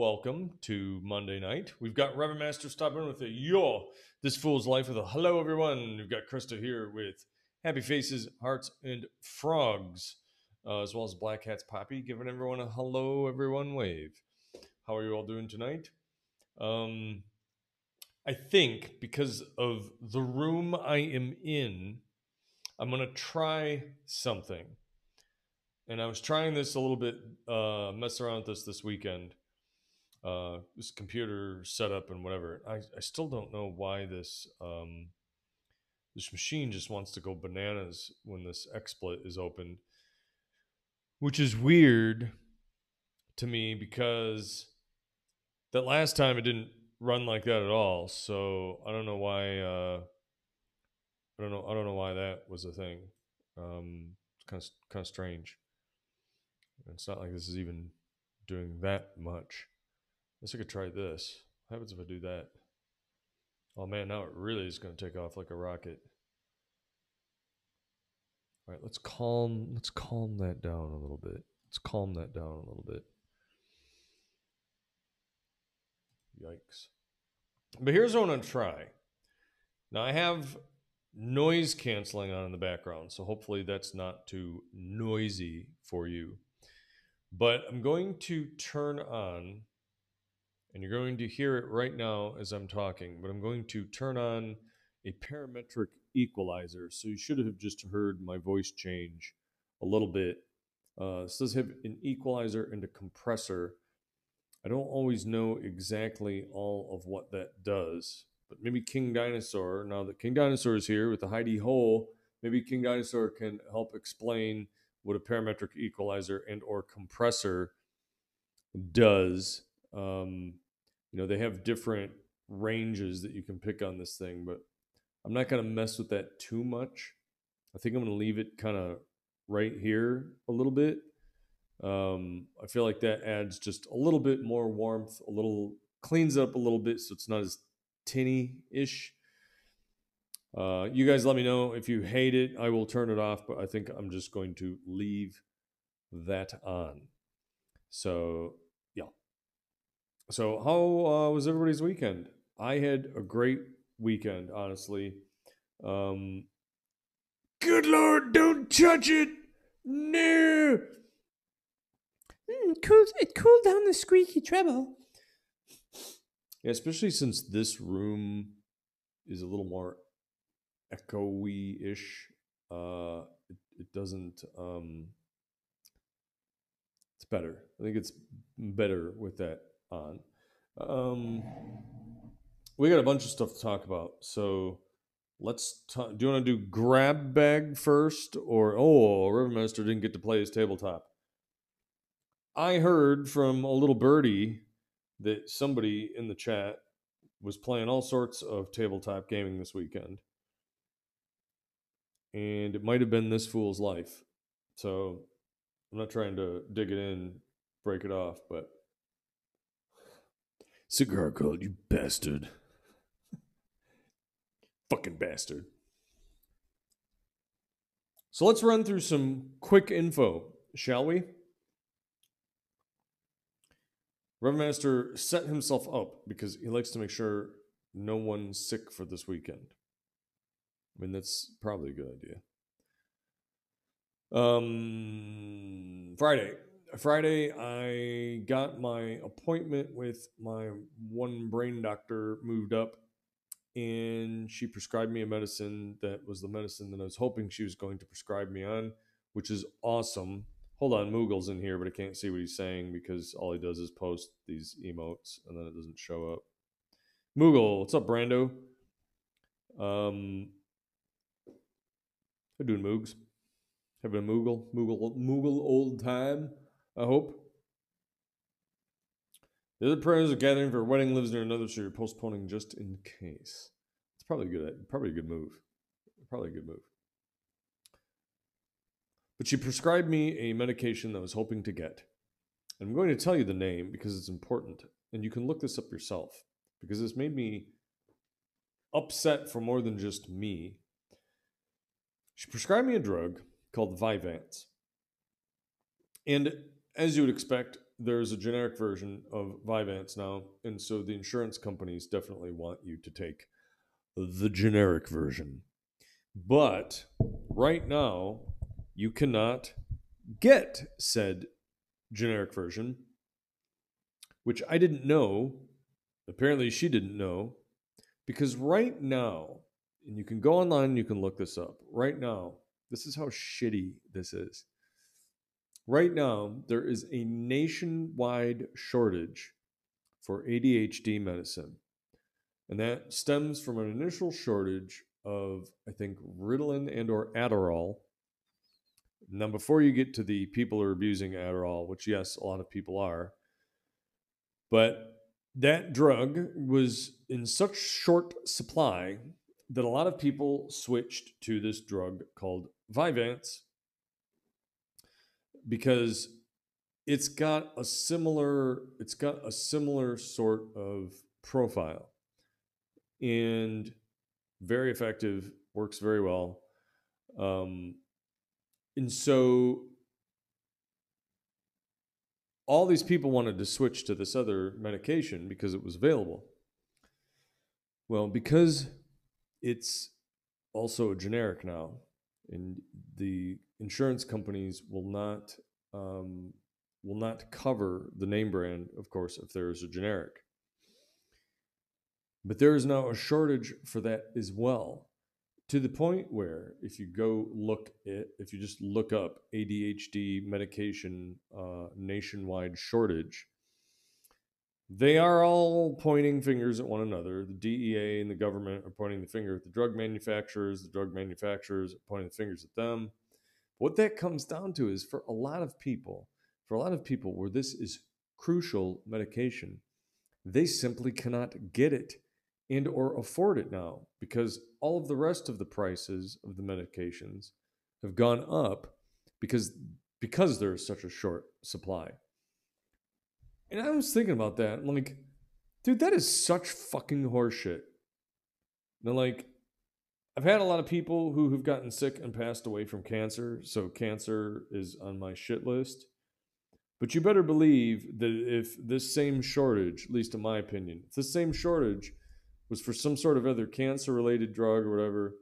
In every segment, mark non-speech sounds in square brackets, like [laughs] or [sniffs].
welcome to Monday night. We've got Reverend Master stopping with a yo, this fool's life with a hello, everyone. We've got Krista here with happy faces, hearts, and frogs, uh, as well as Black Hat's Poppy, giving everyone a hello, everyone wave. How are you all doing tonight? Um, I think because of the room I am in, I'm going to try something. And I was trying this a little bit, uh, mess around with this this weekend. Uh, this computer setup and whatever. I, I still don't know why this um, this machine just wants to go bananas when this XSplit is opened, which is weird to me because that last time it didn't run like that at all. So I don't know why. Uh, I don't know. I don't know why that was a thing. Um, it's kind of kind of strange. It's not like this is even doing that much. I guess I could try this. What happens if I do that? Oh man, now it really is going to take off like a rocket. All right, let's calm. Let's calm that down a little bit. Let's calm that down a little bit. Yikes. But here's what I'm going to try. Now, I have noise canceling on in the background, so hopefully that's not too noisy for you. But I'm going to turn on, and you're going to hear it right now as I'm talking, but I'm going to turn on a parametric equalizer. So you should have just heard my voice change a little bit. Uh, this does have an equalizer and a compressor. I don't always know exactly all of what that does, but maybe King Dinosaur, now that King Dinosaur is here with the Heidi Hole, maybe King Dinosaur can help explain what a parametric equalizer and or compressor does. Um, you know, they have different ranges that you can pick on this thing, but I'm not going to mess with that too much. I think I'm going to leave it kind of right here a little bit um, I feel like that adds just a little bit more warmth, a little cleans up a little bit so it's not as tinny ish. Uh, you guys let me know if you hate it. I will turn it off, but I think I'm just going to leave that on. So. So, how uh, was everybody's weekend? I had a great weekend, honestly. Um, good Lord, don't touch it! No! Mm, it, cooled, it cooled down the squeaky treble. Yeah, especially since this room is a little more echoey ish. Uh, it, it doesn't. Um, it's better. I think it's better with that on. Um, we got a bunch of stuff to talk about. So let's talk. Do you want to do grab bag first, or oh, Rivermaster didn't get to play his tabletop? I heard from a little birdie that somebody in the chat was playing all sorts of tabletop gaming this weekend. And it might have been this fool's life. So I'm not trying to dig it in, break it off, but cigar cult, you bastard. Fucking bastard. So let's run through some quick info, shall we? Reverend Master set himself up because he likes to make sure no one's sick for this weekend. I mean, that's probably a good idea. Um, Friday. Friday, I got my appointment with my one brain doctor moved up, and she prescribed me a medicine that was the medicine that I was hoping she was going to prescribe me on, which is awesome hold on, Moogle's in here, but I can't see what he's saying because all he does is post these emotes and then it doesn't show up. Moogle, what's up, Brando? Um, how doing, Moogs? Having a Moogle, Moogle, Moogle old time. I hope. The other prayers are gathering for a wedding lives near another, so you're postponing just in case. It's probably a good, probably a good move. Probably a good move. But she prescribed me a medication that I was hoping to get. And I'm going to tell you the name because it's important, and you can look this up yourself because this made me upset for more than just me. She prescribed me a drug called Vyvanse. And as you would expect, there's a generic version of Vyvanse now, and so the insurance companies definitely want you to take the generic version. But right now, you cannot get said generic version, which I didn't know. Apparently, she didn't know, because right now, and you can go online and you can look this up. Right now, this is how shitty this is. Right now, there is a nationwide shortage for ADHD medicine. And that stems from an initial shortage of, I think, Ritalin and or Adderall. Now, before you get to the people who are abusing Adderall, which yes, a lot of people are, but that drug was in such short supply that a lot of people switched to this drug called Vyvanse because it's got a similar it's got a similar sort of profile and very effective works very well um, and so all these people wanted to switch to this other medication because it was available. Well because it's also a generic now and the insurance companies will not um, will not cover the name brand, of course, if there is a generic. But there is now a shortage for that as well, to the point where if you go look at, if you just look up ADHD medication uh, nationwide shortage, they are all pointing fingers at one another. The DEA and the government are pointing the finger at the drug manufacturers. The drug manufacturers are pointing the fingers at them. What that comes down to is for a lot of people, for a lot of people where this is crucial medication, they simply cannot get it and or afford it now because all of the rest of the prices of the medications have gone up because because there's such a short supply. And I was thinking about that. Like, dude, that is such fucking horseshit. Now, like, I've had a lot of people who have gotten sick and passed away from cancer. So, cancer is on my shit list. But you better believe that if this same shortage, at least in my opinion, if this same shortage was for some sort of other cancer related drug or whatever,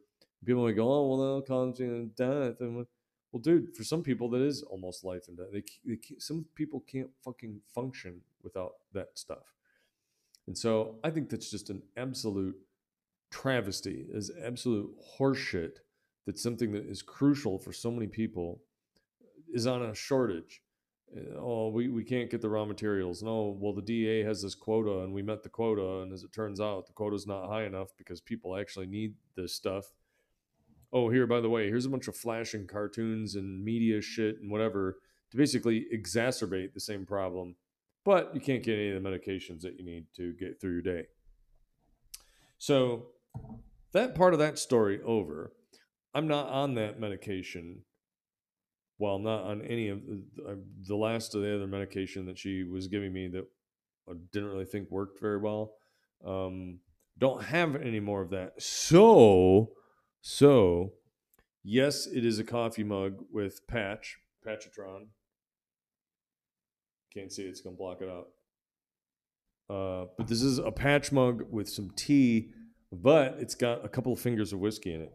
people might go, oh, well, that'll cause you death. And well, dude, for some people that is almost life and death. They, they some people can't fucking function without that stuff, and so I think that's just an absolute travesty, is absolute horseshit. That something that is crucial for so many people is on a shortage. Uh, oh, we, we can't get the raw materials. No, well, the DA has this quota and we met the quota. And as it turns out, the quota is not high enough because people actually need this stuff oh, here, by the way, here's a bunch of flashing cartoons and media shit and whatever to basically exacerbate the same problem. But you can't get any of the medications that you need to get through your day. So, that part of that story over. I'm not on that medication. Well, not on any of the, uh, the last of the other medication that she was giving me that I didn't really think worked very well. Um, don't have any more of that. So, so, yes, it is a coffee mug with patch, Patchatron. Can't see it, it's going to block it out. Uh, but this is a patch mug with some tea, but it's got a couple of fingers of whiskey in it.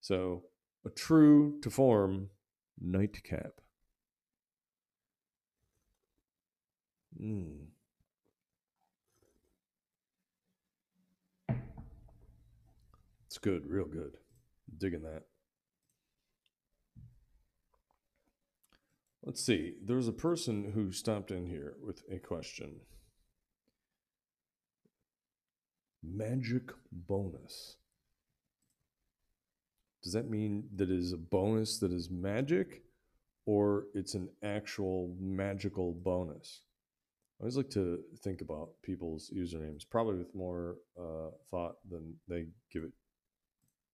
So, a true to form nightcap. Mm. It's good, real good digging that. Let's see. There's a person who stopped in here with a question. Magic bonus. Does that mean that it is a bonus that is magic or it's an actual magical bonus? I always like to think about people's usernames, probably with more uh, thought than they give it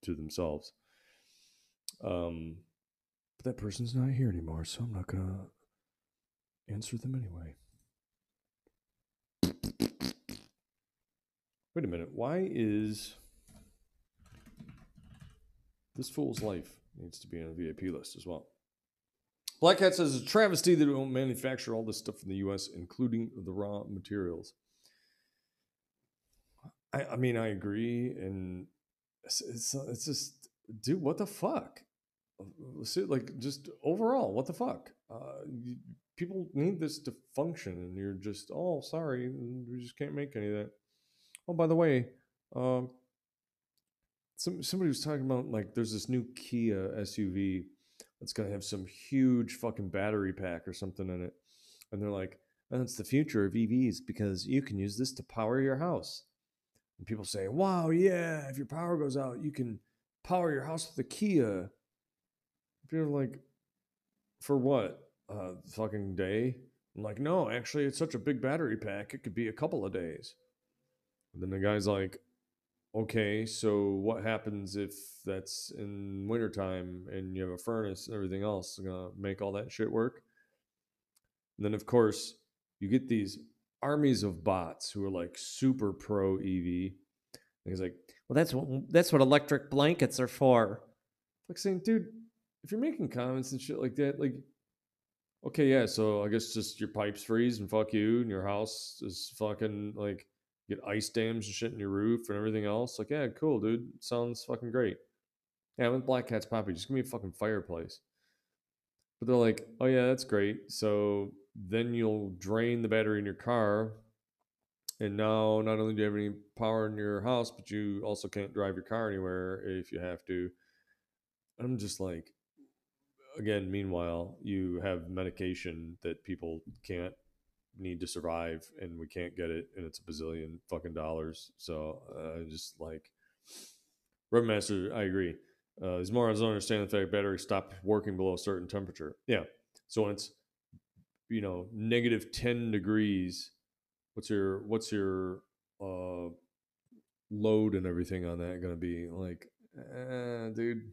to themselves. Um, but that person's not here anymore, so I'm not gonna answer them anyway. Wait a minute. Why is this fool's life needs to be on a VIP list as well? Black Cat says it's a travesty that we don't manufacture all this stuff in the U.S., including the raw materials. I, I mean, I agree, and it's, it's it's just, dude, what the fuck? Like, just overall, what the fuck? Uh, people need this to function, and you're just, oh, sorry, we just can't make any of that. Oh, by the way, um, some somebody was talking about like there's this new Kia SUV that's gonna have some huge fucking battery pack or something in it, and they're like, "That's the future of EVs because you can use this to power your house." And people say, "Wow, yeah, if your power goes out, you can power your house with a Kia." Are like, "For what? Fucking day?" I'm like, "No, actually, it's such a big battery pack; it could be a couple of days." And then the guy's like, okay, so what happens if that's in wintertime and you have a furnace and everything else? Gonna make all that shit work? And then, of course, you get these armies of bots who are like super pro EV. And he's like, Well, that's what that's what electric blankets are for. like saying, dude, if you're making comments and shit like that, like, okay, yeah, so I guess just your pipes freeze and fuck you, and your house is fucking like get ice dams and shit in your roof and everything else. Like, yeah, cool, dude. Sounds fucking great. Yeah, with Black Cat's Poppy, just give me a fucking fireplace. But they're like, oh yeah, that's great. So then you'll drain the battery in your car. And now not only do you have any power in your house, but you also can't drive your car anywhere if you have to. I'm just like, again, meanwhile, you have medication that people can't need to survive and we can't get it and it's a bazillion fucking dollars. So I uh, just like Webmaster, I agree. Uh, these morons don't understand the fact batteries stop working below a certain temperature. Yeah. So when it's you know negative ten degrees, what's your what's your uh, load and everything on that to be like? Eh, dude,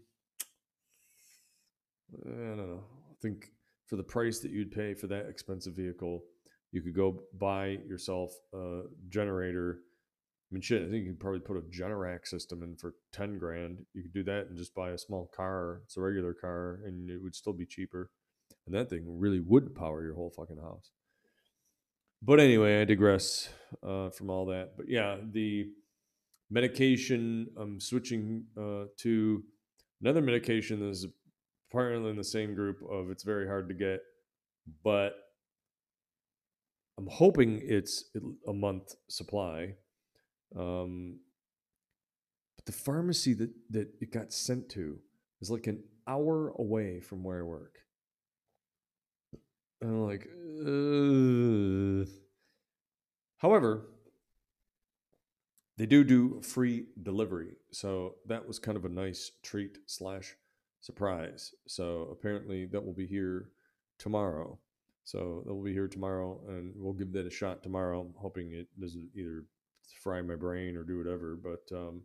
I don't know. I think for the price that you'd pay for that expensive vehicle, you could go buy yourself a generator. I mean, shit, I think you could probably put a Generac system in for 10 grand. You could do that and just buy a small car. It's a regular car and it would still be cheaper. And that thing really would power your whole fucking house. But anyway, I digress uh, from all that. But yeah, the medication I'm switching uh, to another medication that is apparently in the same group of it's very hard to get, but I'm hoping it's a month supply. Um, but the pharmacy that, that it got sent to is like an hour away from where I work. And I'm like, Ugh. however, they do do free delivery. So that was kind of a nice treat slash surprise. So apparently that will be here tomorrow. So that will be here tomorrow, and we'll give that a shot tomorrow. I'm hoping it doesn't either fry my brain or do whatever. But um,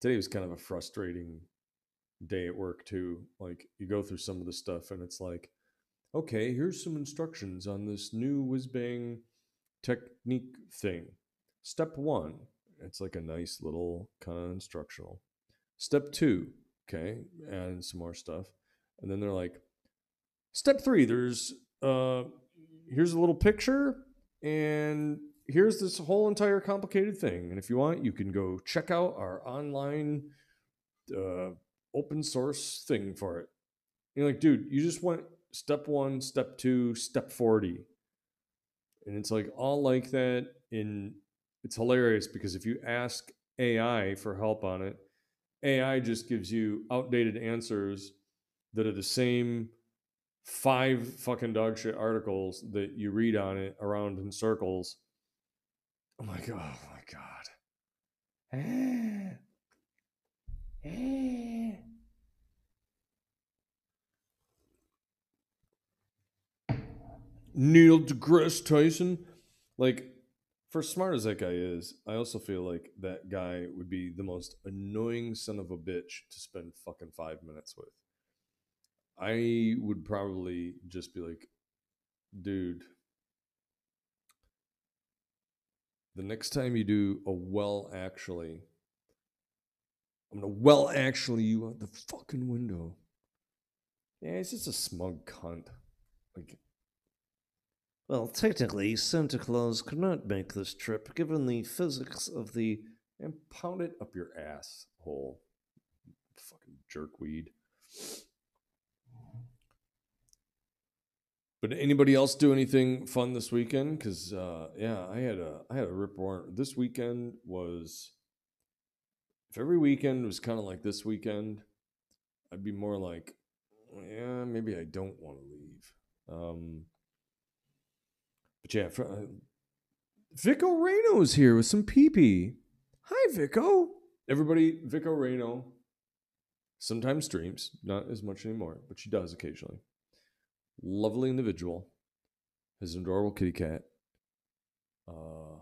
today was kind of a frustrating day at work too. Like you go through some of the stuff, and it's like, okay, here's some instructions on this new whiz bang technique thing. Step one, it's like a nice little kind of instructional. Step two, okay, and some more stuff, and then they're like, step three, there's uh, here's a little picture, and here's this whole entire complicated thing. And if you want, you can go check out our online uh, open source thing for it. You're like, dude, you just went step one, step two, step 40. And it's like all like that. In it's hilarious because if you ask AI for help on it, AI just gives you outdated answers that are the same five fucking dog shit articles that you read on it around in circles. I'm like, oh my god. [gasps] Eh. Eh. Neil deGrasse Tyson, like, for smart as that guy is, I also feel like that guy would be the most annoying son of a bitch to spend fucking five minutes with. I would probably just be like, dude, the next time you do a well actually, I'm gonna well actually you out the fucking window. Yeah, he's just a smug cunt. Like, Well, technically, Santa Claus could not make this trip given the physics of the. and pound it up your ass hole. Fucking jerkweed. But anybody else do anything fun this weekend? Because uh, yeah, I had a I had a rip roaring. This weekend was. If every weekend was kind of like this weekend, I'd be more like, yeah, maybe I don't want to leave. Um, fr- uh, Vico Reno's here with some pee. Hi, Vico. Everybody, Vico Reno sometimes streams, not as much anymore, but she does occasionally. Lovely individual. Has an adorable kitty cat. Uh,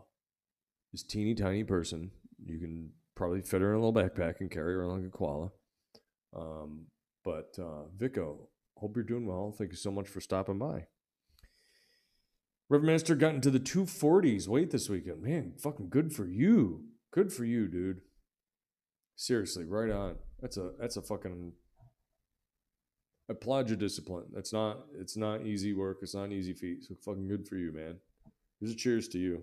this teeny tiny person. You can probably fit her in a little backpack and carry her around like a koala. Um, but uh, Vico, hope you're doing well. Thank you so much for stopping by. Reverend Minister got into the 240s weight this weekend. Man, fucking good for you. Good for you, dude. Seriously, right on. That's a that's a fucking applaud your discipline. That's not it's not easy work. It's not an easy feat. So fucking good for you, man. Here's a cheers to you.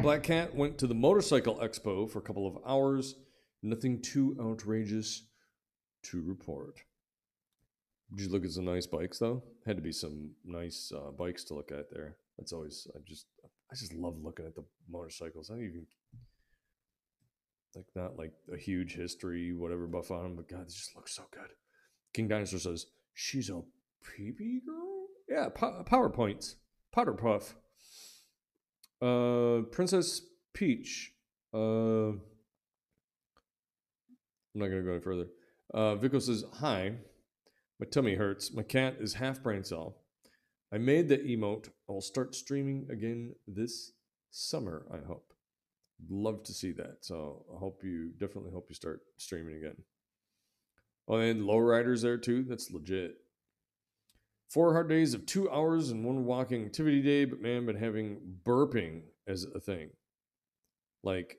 Black Cat went to the motorcycle expo for a couple of hours. Nothing too outrageous to report. Did you look at some nice bikes though? Had to be some nice uh, bikes to look at there. That's always I just I just love looking at the motorcycles. I don't even like not like a huge history, whatever buff on them, but God, they just look so good. King Dinosaur says she's a peepee girl. Yeah, po- PowerPoints, powder puff. Uh, Princess Peach. Uh, I'm not gonna go any further. Uh, Vico says hi. My tummy hurts. My cat is half brain cell. I made the emote. I will start streaming again this summer, I hope. Love to see that. So I hope you definitely hope you start streaming again. Oh, and lowriders there too. That's legit. Four hard days of two hours and one walking activity day, but man, been having burping as a thing. Like,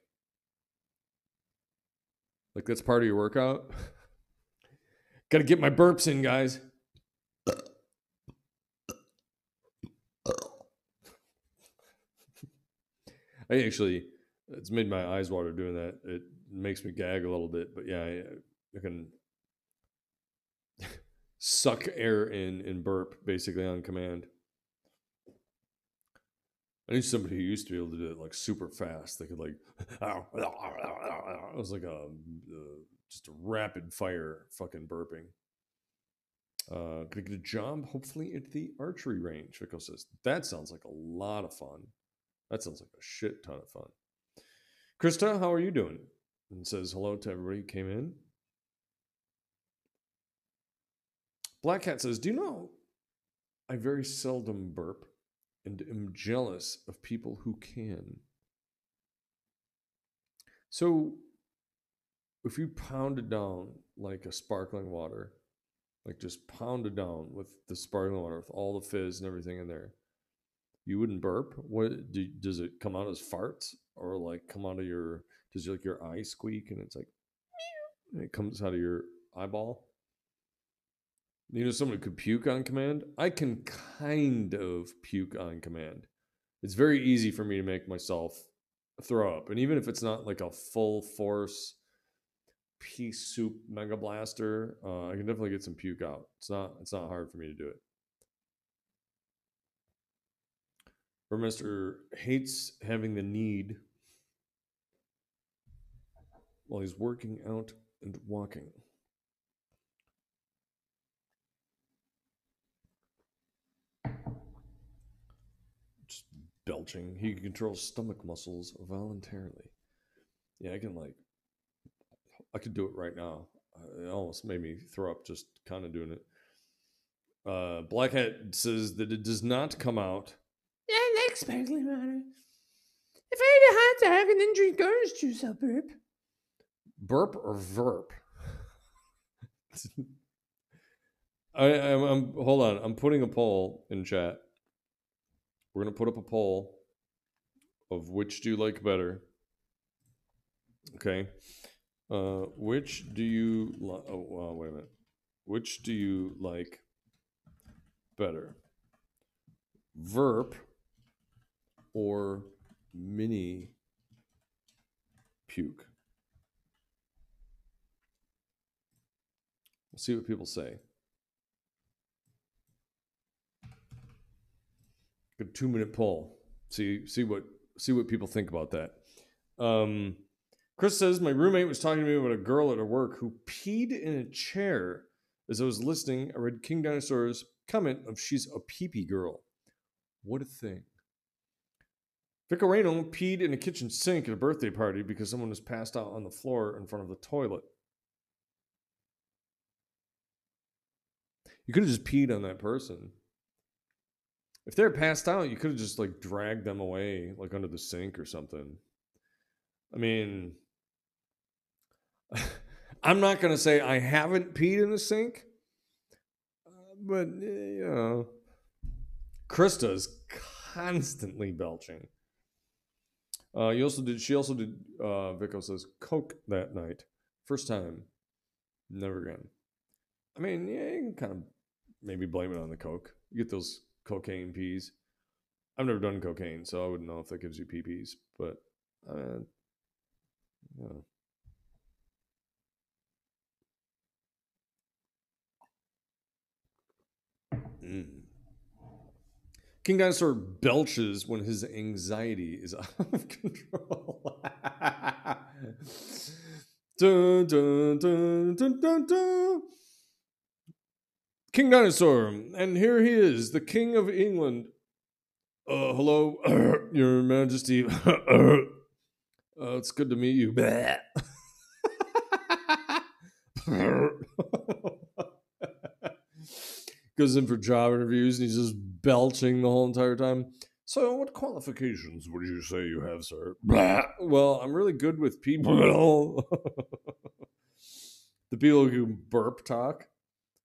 like that's part of your workout. [laughs] Got to get my burps in, guys. I actually, it's made my eyes water doing that. It makes me gag a little bit, but yeah, I, I can suck air in and burp basically on command. I knew somebody who used to be able to do it like super fast. They could like, [laughs] it was like a uh, just a rapid fire fucking burping. Uh, gonna get a job hopefully at the archery range. Vico says that sounds like a lot of fun. That sounds like a shit ton of fun. Krista, how are you doing? And says hello to everybody who came in. Black Cat says, Do you know I very seldom burp and am jealous of people who can? So, if you pound it down like a sparkling water, like just pound it down with the sparkling water, with all the fizz and everything in there, you wouldn't burp. What do, does it come out as farts or like come out of your? Does your, like your eye squeak and it's like, and it comes out of your eyeball? You know, someone could puke on command. I can kind of puke on command. It's very easy for me to make myself throw up, and even if it's not like a full force pea soup mega blaster, uh, I can definitely get some puke out. It's not. It's not hard for me to do it. Burmester hates having the need while he's working out and walking. Belching. He can control stomach muscles voluntarily. Yeah, I can like, I could do it right now. It almost made me throw up just kind of doing it. Uh, Black Hat says that it does not come out Yeah, like sparkling water. If I had a hot dog and drink orange juice, I'll burp. burp or verp. [laughs] I, I'm, I'm hold on. I'm putting a poll in chat. We're gonna put up a poll of which do you like better. Okay. Uh, which do you li- oh well, wait a minute. Which do you like better? Verp or mini puke? We'll see what people say. Good two minute poll. See see what see what people think about that. Um, Chris says my roommate was talking to me about a girl at her work who peed in a chair as I was listening. I read King Dinosaur's comment of she's a peepee girl. What a thing. Vico Reno peed in a kitchen sink at a birthday party because someone was passed out on the floor in front of the toilet. You could have just peed on that person. If they're passed out, you could have just like dragged them away, like under the sink or something. I mean, [laughs] I'm not going to say I haven't peed in the sink, but you know, Krista's constantly belching. Uh, you also did. She also did. Uh, Vico says coke that night. First time, never again. I mean, yeah, you can kind of maybe blame it on the coke. You get those cocaine peas. I've never done cocaine, so I wouldn't know if that gives you PPs. But uh, yeah. Mm. King Dinosaur belches when his anxiety is [laughs] out of control. [laughs] dun, dun, dun. King Dinosaur, and here he is, the King of England. Uh, hello, [coughs] Your Majesty. [coughs] uh, it's good to meet you. [laughs] Goes in for job interviews and he's just belching the whole entire time. So, what qualifications would you say you have, sir? [clears throat] Well, I'm really good with people. [laughs] the people who burp talk.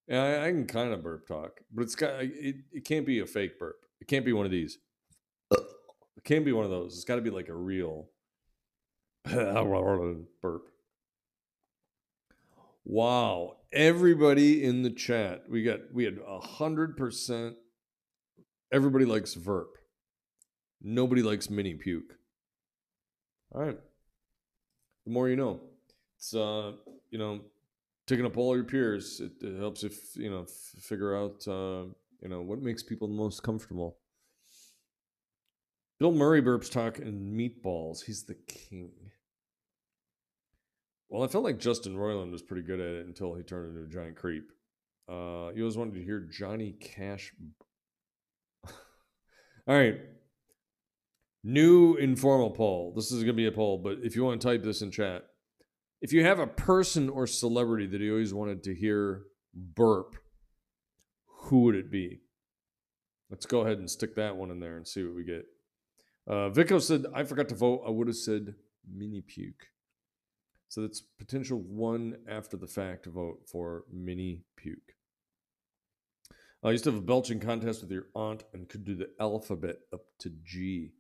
Yeah, I, I can kind of burp talk, but it's got it, it can't be a fake burp. It can't be one of these. It can't be one of those. It's got to be like a real [laughs] burp. Wow, everybody in the chat, we got we had a hundred percent. Everybody likes verp. Nobody likes mini puke. All right. The more you know. It's uh, you know, taking up all your peers. It, it helps if you know f- figure out uh, you know what makes people the most comfortable. Bill Murray burps talk and meatballs. He's the king. Well, I felt like Justin Roiland was pretty good at it until he turned into a giant creep. Uh, you always wanted to hear Johnny Cash. [laughs] All right. New informal poll. This is going to be a poll, but if you want to type this in chat, if you have a person or celebrity that you always wanted to hear burp, who would it be? Let's go ahead and stick that one in there and see what we get. Uh, Vico said, I forgot to vote. I would have said mini puke. So that's potential one after the fact vote for mini puke. I used to have a belching contest with your aunt and could do the alphabet up to G.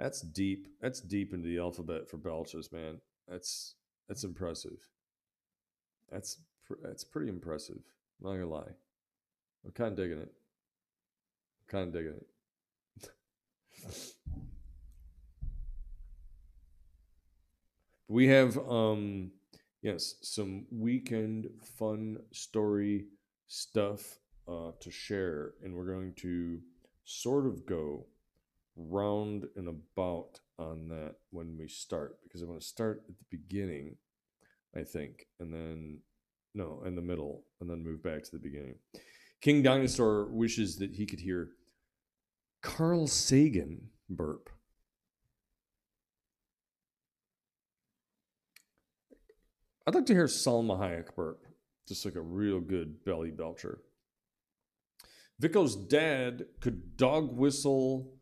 That's deep. That's deep into the alphabet for belches, man. That's that's impressive. That's that's pretty impressive. I'm not gonna lie. I'm kind of digging it. I'm Kind of digging it. [laughs] we have um yes some weekend fun story stuff uh, to share and we're going to sort of go round and about on that when we start because i want to start at the beginning i think and then no in the middle and then move back to the beginning. King dinosaur wishes that he could hear carl sagan burp I'd like to hear Salma Hayek burp, just like a real good belly belcher. Vico's dad could dog whistle,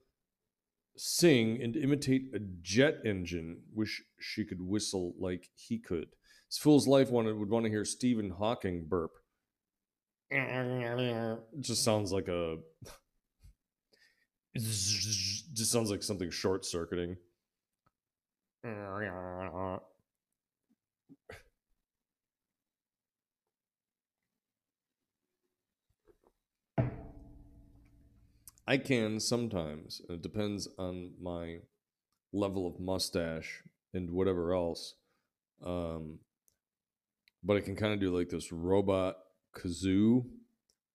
sing, and imitate a jet engine. Wish she could whistle like he could. This fool's life wanted would want to hear Stephen Hawking burp. It just sounds like a. [laughs] Just sounds like something short circuiting. I can sometimes. It depends on my level of mustache and whatever else. Um, but I can kind of do like this robot kazoo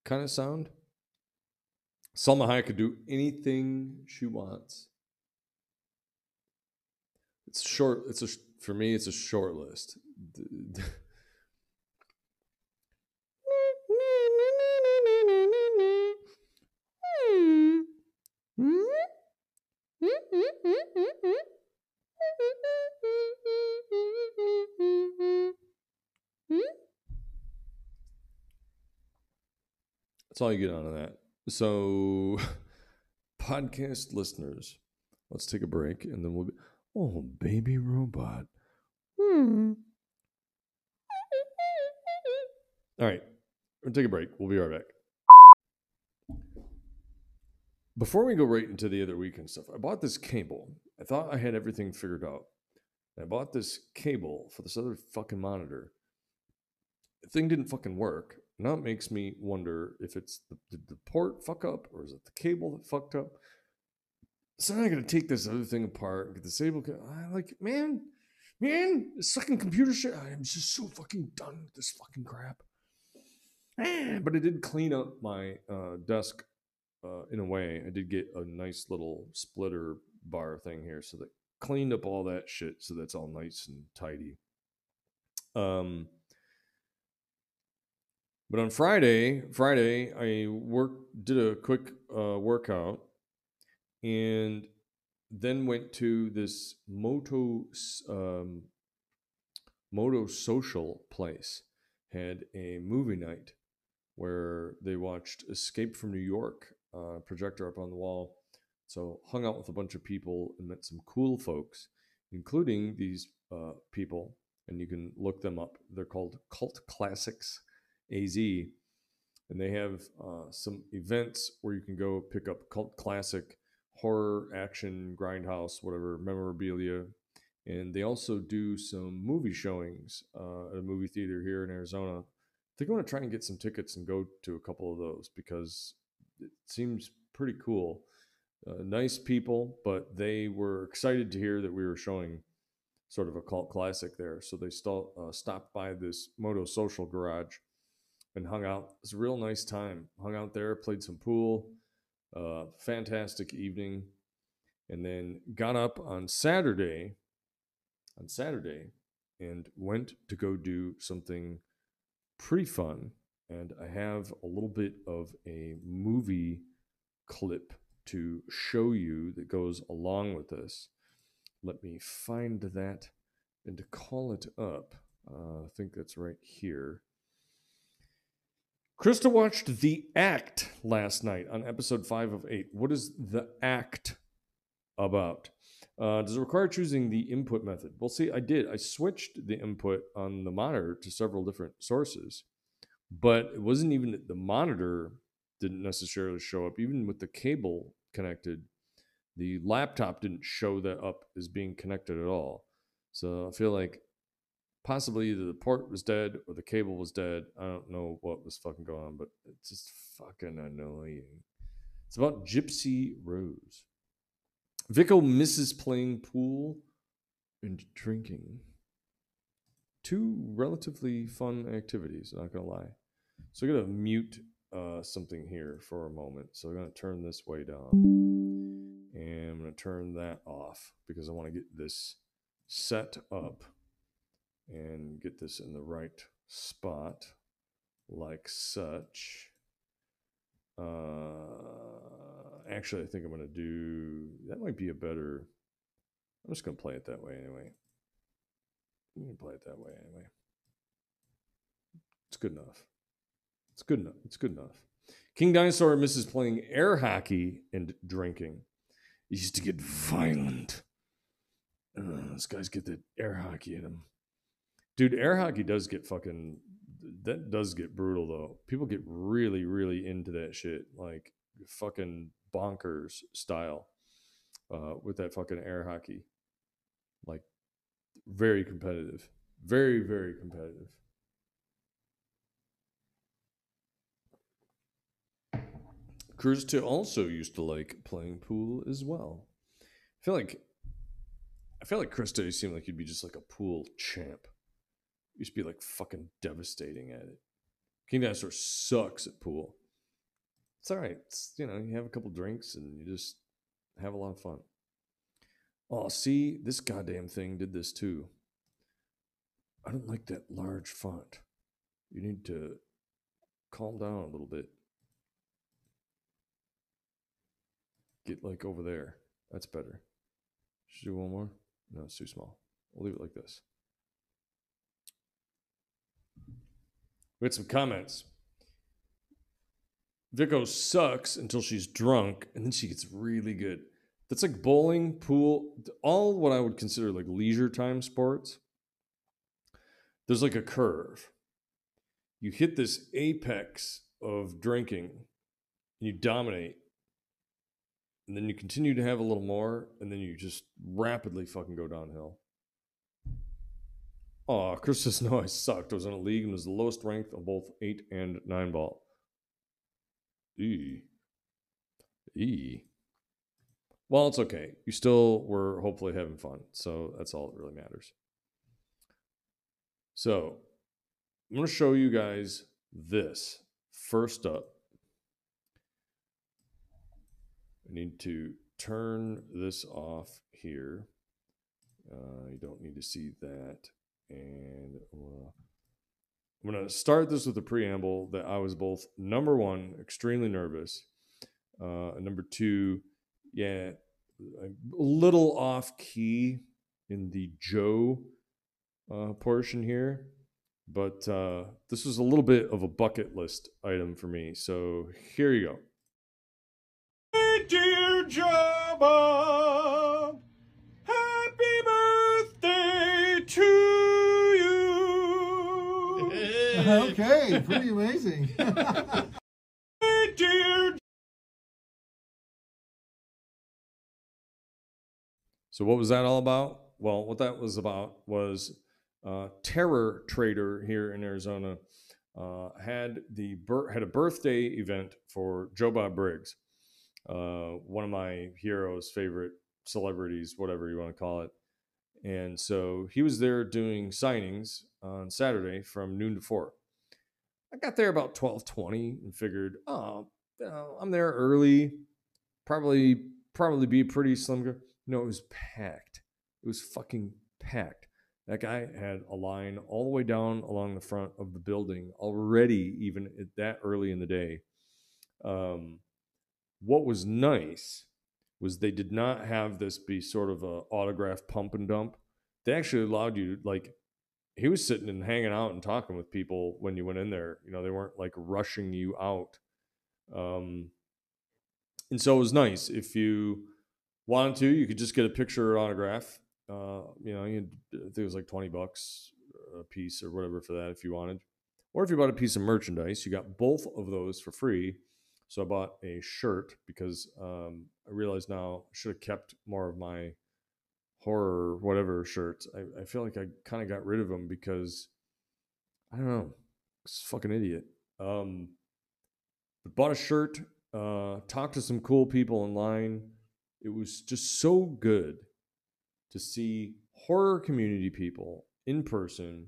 kind of sound. Salma Hayek could do anything she wants. It's short. It's a for me. It's a short list. D- That's all you get out of that. So, [laughs] podcast listeners, let's take a break and then we'll be. Oh, baby robot. Hmm. All right, we'll take a break. We'll be right back. Before we go right into the other weekend stuff, I bought this cable. I thought I had everything figured out. I bought this cable for this other fucking monitor. The thing didn't fucking work. Now it makes me wonder if it's the, did the port fuck up or is it the cable that fucked up? So now I gotta take this other thing apart and get this cable. I'm like, man, man, this fucking computer shit. I am just so fucking done with this fucking crap. [sniffs] But I did clean up my uh, desk uh, in a way. I did get a nice little splitter bar thing here, so that cleaned up all that shit, so that's all nice and tidy. Um, but on Friday, Friday, I worked, did a quick uh, workout, and then went to this moto um, moto social place. Had a movie night where they watched Escape from New York, uh, projector up on the wall. So hung out with a bunch of people and met some cool folks, including these uh, people, and you can look them up. They're called Cult Classics AZ, and they have uh, some events where you can go pick up cult classic horror, action, grindhouse, whatever memorabilia. And they also do some movie showings uh, at a movie theater here in Arizona. I think I want to try and get some tickets and go to a couple of those because it seems pretty cool. Uh, nice people, but they were excited to hear that we were showing sort of a cult classic there. So they st- uh, stopped by this Moto Social Garage and hung out. It was a real nice time. Hung out there, played some pool. Uh, fantastic evening, and then got up on Saturday. On Saturday, and went to go do something pretty fun. And I have a little bit of a movie clip to show you that goes along with this. Let me find that and to call it up. Uh, I think that's right here. Krista watched The Act last night on episode five of eight. What is The Act about? Uh, does it require choosing the input method? Well, see, I did. I switched the input on the monitor to several different sources, but it wasn't even the monitor didn't necessarily show up. Even with the cable connected, the laptop didn't show that up as being connected at all. So I feel like possibly either the port was dead or the cable was dead. I don't know what was fucking going on, but it's just fucking annoying. It's about Gypsy Rose. Vico misses playing pool and drinking. Two relatively fun activities, not gonna lie. So I'm gonna mute uh, something here for a moment. So I'm gonna turn this way down. And I'm gonna turn that off because I want to get this set up and get this in the right spot like such. Uh, actually, I think I'm going to do that. Might be a better. I'm just going to play it that way anyway. Going to play it that way anyway. It's good enough. It's good enough. It's good enough. King Dinosaur misses playing air hockey and drinking. He used to get violent. Uh, those guys get the air hockey in them. Dude, air hockey does get fucking that does get brutal though. People get really, really into that shit, like fucking bonkers style, uh, with that fucking air hockey. Like very competitive. Very, very competitive. Krista also used to like playing pool as well. I feel like I feel like Krista seemed like you'd be just like a pool champ. You used to be like fucking devastating at it. King Dinosaur sucks at pool. It's all right. You know, you have a couple drinks and you just have a lot of fun. Oh, see, this goddamn thing did this too. I don't like that large font. You need to calm down a little bit. Get like over there. That's better. Should do one more? No, it's too small. We'll leave it like this. We had some comments. Vico sucks until she's drunk, and then she gets really good. That's like bowling, pool, all what I would consider like leisure time sports. There's like a curve. You hit this apex of drinking, and you dominate, and then you continue to have a little more, and then you just rapidly fucking go downhill. Oh, Chris says, no, I sucked. I was in a league and was the lowest ranked of both eight and nine ball. E. E. Well, it's okay. You still were hopefully having fun. So that's all that really matters. So I'm going to show you guys this. First up, I need to turn this off here. Uh, you don't need to see that. And uh, I'm going to start this with a preamble that I was both number one, extremely nervous, uh, number two, yeah, a little off key in the Joe uh, portion here. But uh, this was a little bit of a bucket list item for me. So here you go. Hey, dear Jabba, happy birthday to you. [laughs] okay, pretty amazing. [laughs] So, what was that all about? Well, what that was about was uh, Terror Trader here in Arizona uh, had the had a birthday event for Joe Bob Briggs, uh, one of my heroes, favorite celebrities, whatever you want to call it. And so he was there doing signings on Saturday from noon to four. I got there about twelve twenty and figured, oh, you know, I'm there early. Probably, probably be a pretty slim. No, it was packed. It was fucking packed. That guy had a line all the way down along the front of the building already, even at that early in the day. Um, what was nice was they did not have this be sort of a autograph pump and dump. They actually allowed you like he was sitting and hanging out and talking with people when you went in there. You know, they weren't like rushing you out. Um, and so it was nice. If you wanted to, you could just get a picture or autograph. Uh, you know, you, I think it was like 20 bucks a piece or whatever for that if you wanted. Or if you bought a piece of merchandise, you got both of those for free. So I bought a shirt because um, I realize now I should have kept more of my horror whatever shirts. I, I feel like I kind of got rid of them because I don't know. It's fucking idiot. Um, but bought a shirt, uh, talked to some cool people in line. It was just so good to see horror community people in person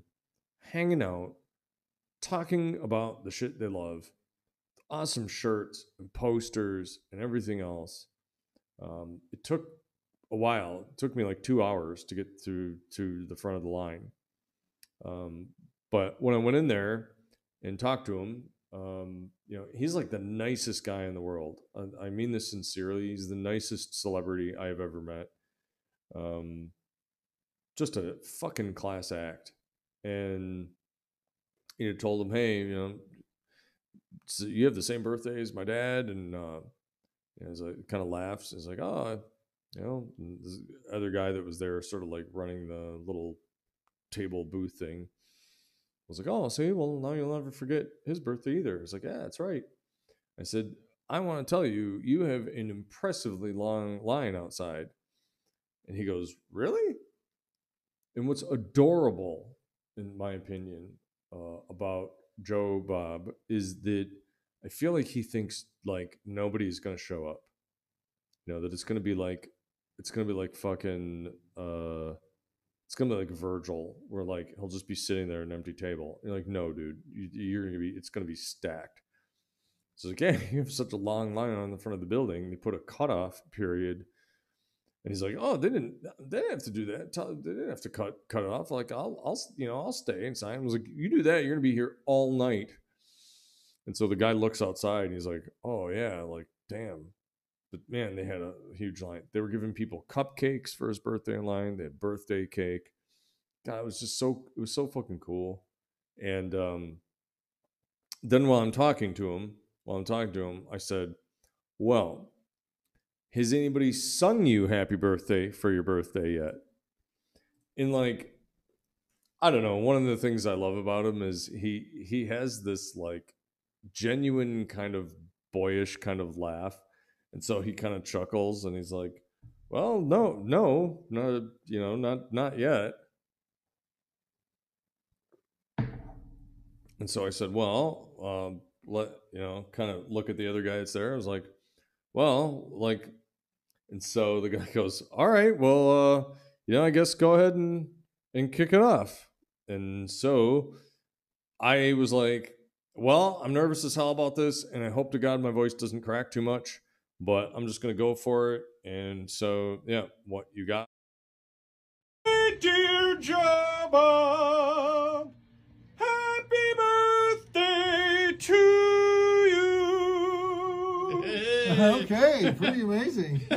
hanging out, talking about the shit they love, awesome shirts and posters and everything else. Um, it took a while. It took me like two hours to get through to the front of the line. Um, but when I went in there and talked to him, um, you know, he's like the nicest guy in the world. I, I mean this sincerely. He's the nicest celebrity I have ever met. Um, just a fucking class act. And you know, told him, hey, you know, you have the same birthday as my dad, and uh, you know, like, kind of laughs. He's like, oh, you know, this other guy that was there, sort of like running the little table booth thing, was like, oh, see, well, now you'll never forget his birthday either. It's like, yeah, that's right. I said, I want to tell you, you have an impressively long line outside. And he goes, really? And what's adorable, in my opinion, uh, about Joe Bob is that I feel like he thinks like nobody's gonna show up. You know that it's gonna be like it's gonna be like fucking uh it's gonna be like Virgil, where like he'll just be sitting there at an empty table. You're like, no, dude, you, you're gonna be it's gonna be stacked. So again, [laughs] you have such a long line on the front of the building. They put a cutoff period, and he's like, "Oh, they didn't, they didn't have to do that. They didn't have to cut cut it off. Like, I'll, I'll, you know, I'll stay inside." I was like, "You do that, you're gonna be here all night." And so the guy looks outside, and he's like, "Oh yeah, like damn." But man, they had a huge line. They were giving people cupcakes for his birthday in line. They had birthday cake. God, it was just so it was so fucking cool. And um, then while I'm talking to him, while I'm talking to him, I said, "Well, has anybody sung you happy birthday for your birthday yet?" And like, I don't know. One of the things I love about him is he he has this like genuine kind of boyish kind of laugh, and so he kind of chuckles and he's like, "Well, no, no, not you know, not not yet." And so I said, "Well, um, let you know, kind of look at the other guy that's there." I was like, "Well, like," and so the [laughs] guy goes, "All right, well, uh, you know, I guess go ahead and and kick it off." And so I was like, "Well, I'm nervous as hell about this, and I hope to God my voice doesn't crack too much, but I'm just gonna go for it." And so, yeah, what you got? Dear Jabba, happy birthday to you. okay, [laughs] pretty amazing. [laughs]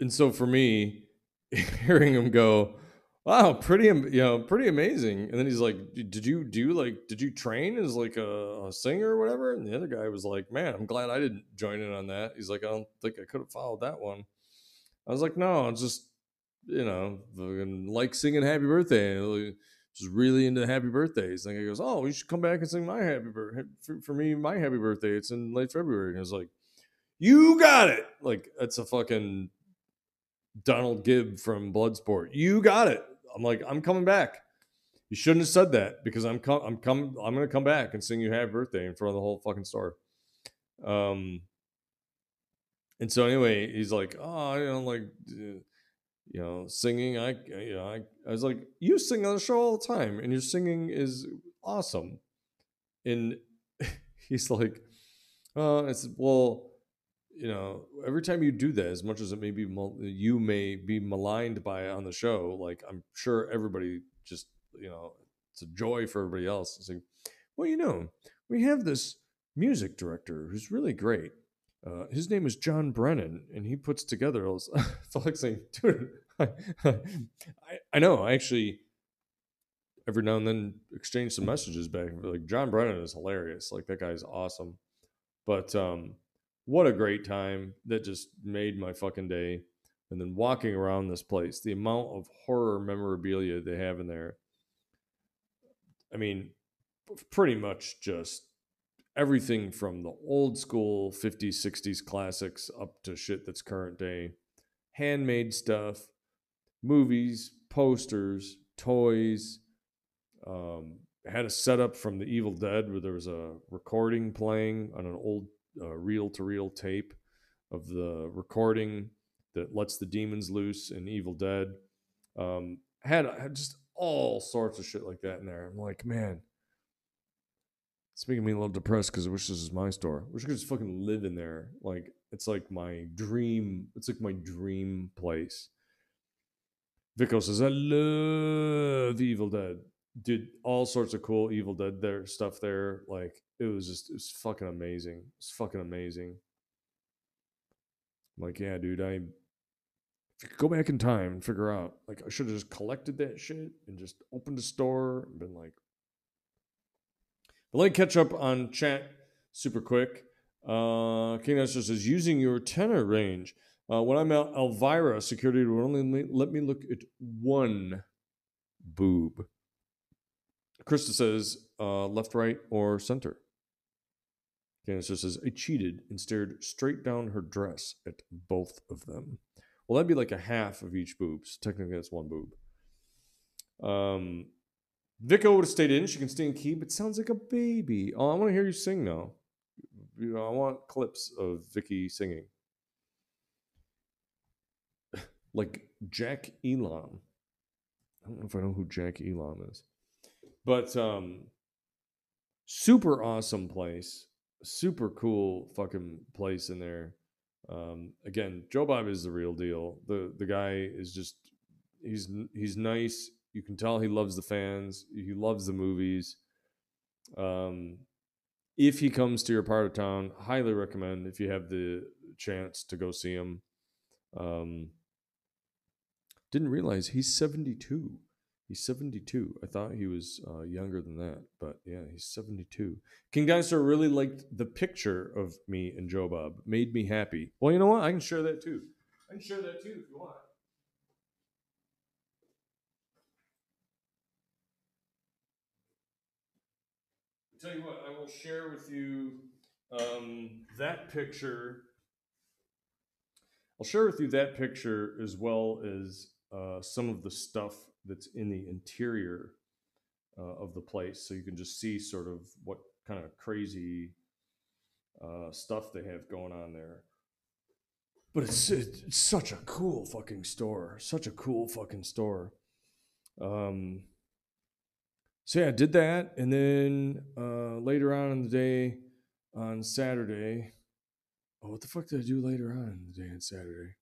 and so for me, [laughs] hearing him go, "Wow, pretty, you know, pretty amazing," and then he's like, "Did you do like did you train as like a, a singer or whatever?" And the other guy was like, "Man, I'm glad I didn't join in on that." He's like, "I don't think I could have followed that one." I was like, "No, I'm just you know, like singing Happy Birthday." and, Just really into happy birthdays. And he goes, "Oh, you should come back and sing my happy birthday for, for me. My happy birthday. It's in late February." And I was like, "You got it!" Like that's a fucking Donald Gibb from Bloodsport. You got it. I'm like, I'm coming back. You shouldn't have said that because I'm com- I'm come I'm gonna come back and sing you happy birthday in front of the whole fucking store. Um and so anyway, he's like, oh, you know, like you know, singing. I you know, I, I was like, you sing on the show all the time, and your singing is awesome. And [laughs] he's like, uh, it's well, you know, every time you do that, as much as it may be you may be maligned by on the show, like I'm sure everybody just you know, it's a joy for everybody else. It's like, well, you know, we have this music director who's really great. Uh, his name is John Brennan, and he puts together. all this- [laughs] I like saying, dude, I, [laughs] I, I know. I actually every now and then exchange some messages back. Like John Brennan is hilarious. Like that guy's awesome. But um, what a great time that just made my fucking day. And then walking around this place, the amount of horror memorabilia they have in there. I mean, pretty much just everything from the old school 50s, 60s classics up to shit that's current day, handmade stuff, movies, posters, toys. Um, had a setup from the Evil Dead where there was a recording playing on an old reel to reel tape of the recording that lets the demons loose in Evil Dead. Um, had, had just all sorts of shit like that in there. I'm like, man, it's making me a little depressed because I wish this was my store. I wish I could just fucking live in there. Like, it's like my dream. It's like my dream place. Vico says, I love Evil Dead. Did all sorts of cool Evil Dead there stuff there. Like, it was just, it was fucking amazing. It's fucking amazing. I'm like, yeah, dude, I go back in time and figure out, like, I should have just collected that shit and just opened a store and been like, but let me catch up on chat super quick. Uh, King Esther says, using your tenor range. Uh, when I'm out, Elvira, security will only le- let me look at one boob. Krista says, uh, left, right, or center. Esther says, I cheated and stared straight down her dress at both of them. Well, that'd be like a half of each boob. So technically, that's one boob. Um, would have stayed in. She can stay in key, but sounds like a baby. Oh, I want to hear you sing now. You know, I want clips of Vicky singing. [sighs] like Jack Elam. I don't know if I know who Jack Elam is. But um super awesome place. Super cool fucking place in there. Um again, Joe Bob is the real deal. The the guy is just he's he's nice. You can tell he loves the fans. He loves the movies. Um if he comes to your part of town, highly recommend if you have the chance to go see him. Um, didn't realize he's 72. He's 72. I thought he was uh, younger than that, but yeah, he's 72. King Dinosaur really liked the picture of me and Joe Bob. Made me happy. Well, you know what? I can share that too. I can share that too if you want. tell you what, I will share with you um, that picture. I'll share with you that picture as well as uh, some of the stuff that's in the interior uh, of the place, so you can just see sort of what kind of crazy uh, stuff they have going on there. But it's, it's such a cool fucking store. Such a cool fucking store. Um, so yeah, I did that, and then uh, later on in the day, on Saturday, oh, what the fuck did I do later on in the day on Saturday?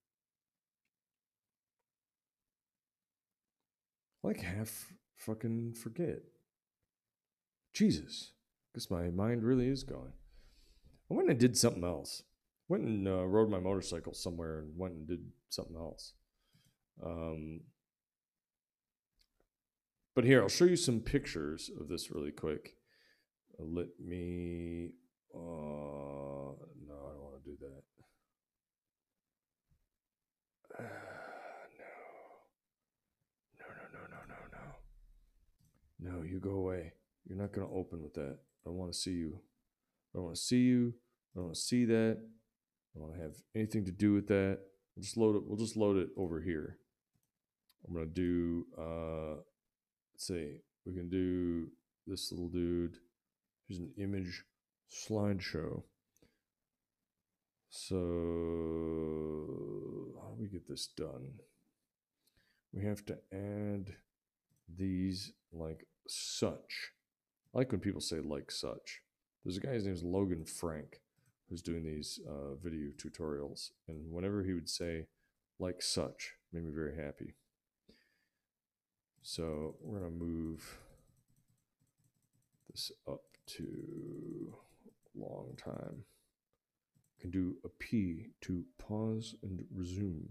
Like half fucking forget. Jesus, guess my mind really is going. I went and did something else. Went and uh, rode my motorcycle somewhere and went and did something else. Um, but here, I'll show you some pictures of this really quick. Uh, let me. Uh, no, I don't want to do that. [sighs] Uh, no. No, no, no, no, no, you go away. You're not going to open with that. I don't want to see you. I don't want to see you. I don't want to see that. I don't want to have anything to do with that. We'll just load it. We'll just load it over here. I'm going to do. Uh, let's see, we can do this little dude. Here's an image slideshow. So, how do we get this done? We have to add these like such. I like when people say like such. There's a guy, his name is Logan Frank, who's doing these uh, video tutorials. And whenever he would say like such, made me very happy. So we're going to move this up to long time. Can do a P to pause and resume.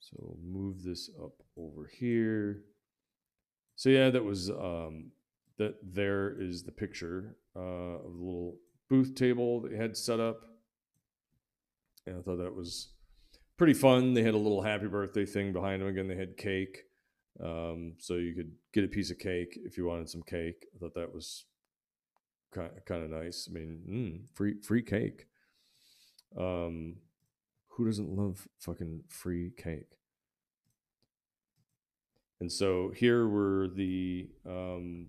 So move this up over here. So yeah, that was um, that. There is the picture uh, of the little booth table that had set up, and I thought that was pretty fun. They had a little happy birthday thing behind them. Again, they had cake. Um, so you could get a piece of cake if you wanted some cake. I thought that was kind of, kind of nice. I mean, mm, free free cake. Um, who doesn't love fucking free cake? And so here were the um,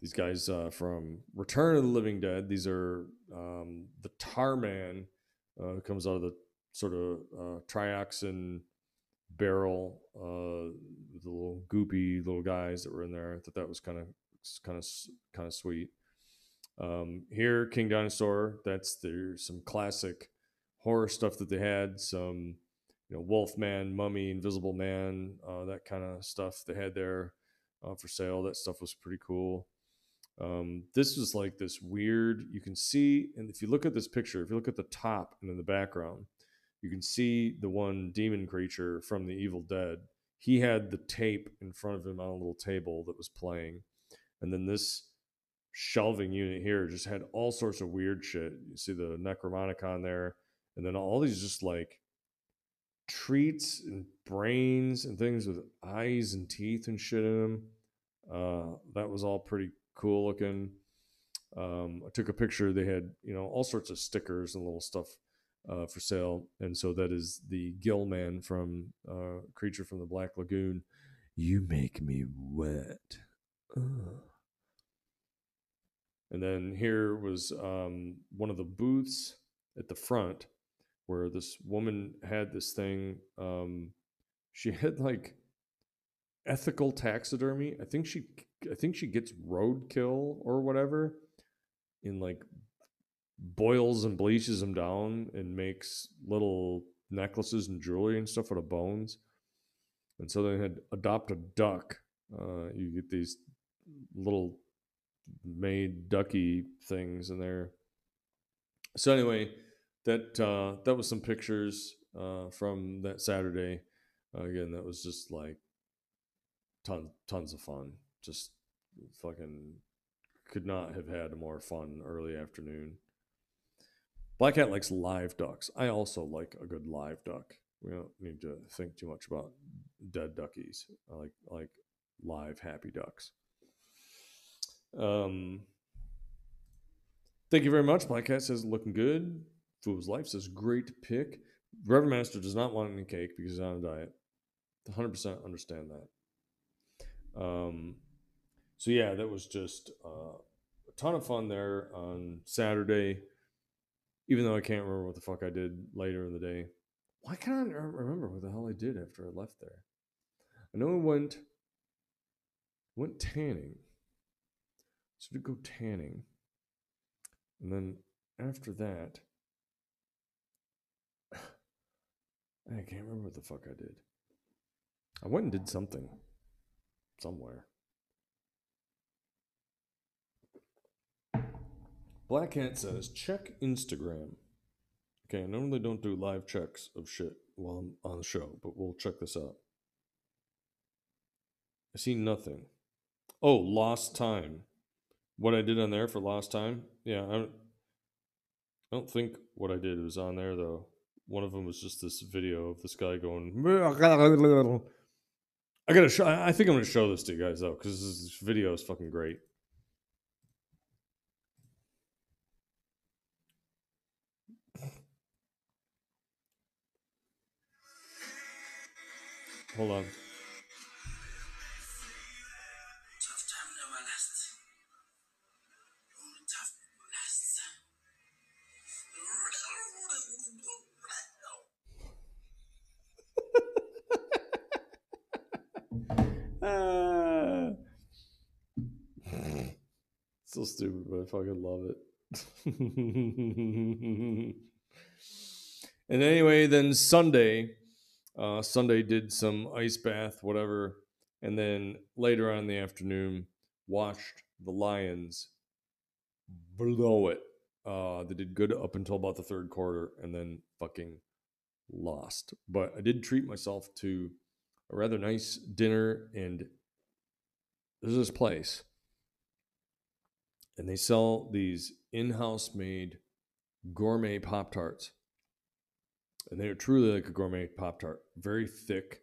these guys uh, from Return of the Living Dead. These are um, the Tar Man uh, comes out of the sort of uh, trioxin barrel, uh, the little goopy little guys that were in there. I thought that was kind of kind of kind of sweet. Um, here, King Dinosaur. That's there's some classic horror stuff that they had. Some you know Wolfman, Mummy, Invisible Man, uh, that kind of stuff they had there uh, for sale. That stuff was pretty cool. Um, this was like this weird. You can see, and if you look at this picture, if you look at the top and in the background, you can see the one demon creature from the Evil Dead. He had the tape in front of him on a little table that was playing. And then this shelving unit here just had all sorts of weird shit. You see the Necromonicon there, and then all these just like treats and brains and things with eyes and teeth and shit in them. Uh, that was all pretty cool looking. Um, I took a picture. They had, you know, all sorts of stickers and little stuff uh, for sale, and so that is the Gill Man from uh, Creature from the Black Lagoon. You make me wet. Ugh. And then here was um, one of the booths at the front where this woman had this thing. Um, she [laughs] had like ethical taxidermy. I think she, I think she gets roadkill or whatever, and like boils and bleaches them down and makes little necklaces and jewelry and stuff out of bones. And so they had adopt a duck. Uh, you get these little made ducky things in there. So anyway, that uh, that was some pictures uh, from that Saturday. Uh, again, that was just like tons tons of fun. Just fucking could not have had a more fun early afternoon. Black Cat likes live ducks. I also like a good live duck. We don't need to think too much about dead duckies. I like I like live happy ducks. Um, thank you very much. Black Cat says looking good. Fool's Life says great pick. Reverend Master does not want any cake because he's on a diet. 100% understand that. Um, so yeah, that was just uh, a ton of fun there on Saturday. Even though I can't remember what the fuck I did later in the day. Why can't I remember what the hell I did after I left there? I know I went went tanning. So to go tanning. And then after that, I can't remember what the fuck I did. I went and did something somewhere. Black Cat says, check Instagram. Okay, I normally don't do live checks of shit while I'm on the show, but we'll check this out. I see nothing. Oh, lost time. What I did on there for lost time? Yeah, I don't, I don't think what I did was on there though. One of them was just this video of this guy going. I gotta show. I think I'm gonna show this to you guys though, because this video is fucking great. Hold on. So stupid, but I fucking love it. [laughs] and anyway, then Sunday, uh, Sunday did some ice bath, whatever, and then later on in the afternoon, watched the Lions blow it. Uh, they did good up until about the third quarter, and then fucking lost. But I did treat myself to a rather nice dinner, and there's this place, and they sell these in-house made gourmet pop tarts, and they're truly like a gourmet pop tart, very thick,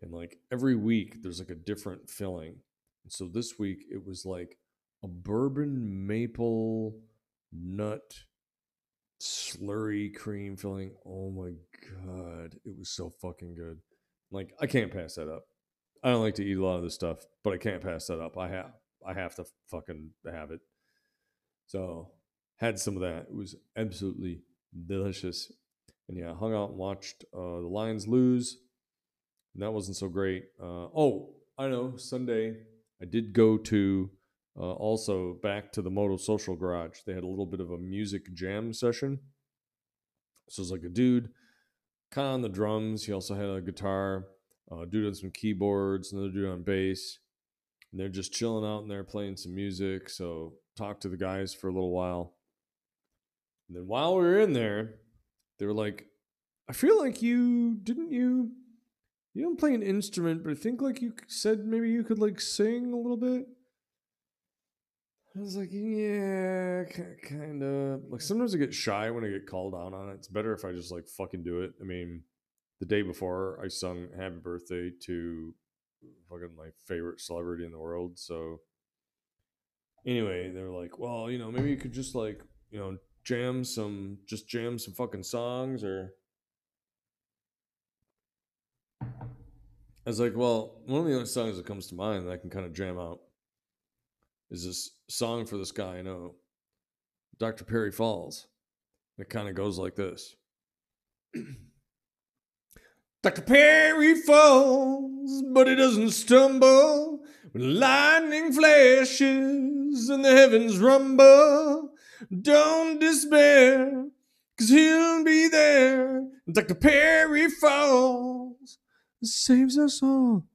and like every week there's like a different filling. And so this week it was like a bourbon maple nut slurry cream filling. Oh my god, it was so fucking good. Like I can't pass that up. I don't like to eat a lot of this stuff, but I can't pass that up. I have I have to fucking have it. So had some of that. It was absolutely delicious. And yeah, hung out and watched uh, the Lions lose. And that wasn't so great. Uh, oh, I know. Sunday, I did go to uh, also back to the Moto Social Garage. They had a little bit of a music jam session. So it was like a dude kind of on the drums. He also had a guitar, uh, dude on some keyboards, another dude on bass. And they're just chilling out and they're playing some music. So talked to the guys for a little while. And then while we were in there, they were like, I feel like you didn't you you don't play an instrument, but I think like you said maybe you could like sing a little bit. I was like, yeah, kind of. Like sometimes I get shy when I get called out on it. It's better if I just like fucking do it. I mean, the day before I sung "Happy Birthday" to fucking my favorite celebrity in the world. So anyway, they're like, well, you know, maybe you could just like, you know, jam some, just jam some fucking songs or. I was like, well, one of the only songs that comes to mind that I can kind of jam out is this song for this guy I know, Dr. Perry Falls. It kind of goes like this. [clears throat] Dr. Perry falls, but he doesn't stumble. When lightning flashes and the heavens rumble, don't despair, cause he'll be there. Dr. Perry falls, saves us all.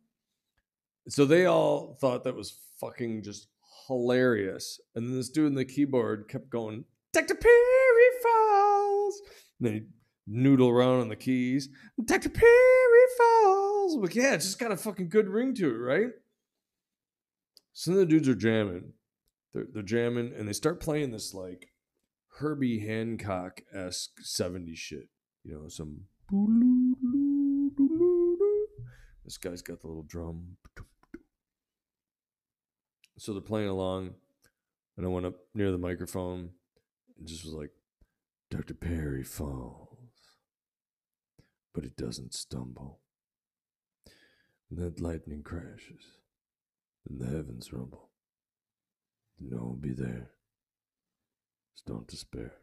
So they all thought that was fucking just hilarious. And then this dude in the keyboard kept going, Dr. Perry falls. And then he noodle around on the keys. Dr. Perry falls. Like, yeah, it's just got a fucking good ring to it, right? Some of the dudes are jamming. They're, they're jamming and they start playing this like Herbie Hancock esque 70s shit. You know, some. This guy's got the little drum. So they're playing along, and I went up near the microphone and just was like, Dr. Perry falls, but it doesn't stumble. And that lightning crashes, and the heavens rumble. No one will be there. Just don't despair,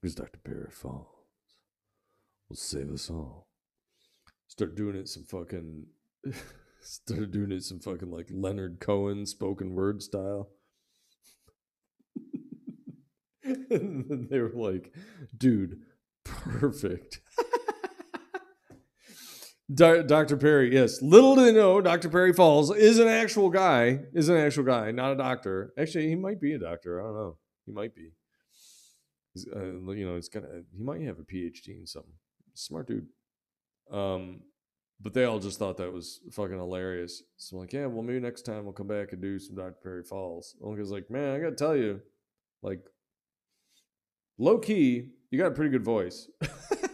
because Dr. Perry falls. Will save us all. Start doing it some fucking. [laughs] Started doing it some fucking like Leonard Cohen spoken word style. [laughs] and then they were like, dude, perfect. [laughs] Dr. Perry, yes. Little do they know, Dr. Perry Falls is an actual guy, is an actual guy, not a doctor. Actually, he might be a doctor. I don't know. He might be. Uh, you know, he's got he might have a PhD in something. Smart dude. Um, but they all just thought that was fucking hilarious. So I'm like, yeah, well, maybe next time we'll come back and do some Dr. Perry Falls. Uncle's like, man, I gotta tell you, like, low key, you got a pretty good voice. [laughs]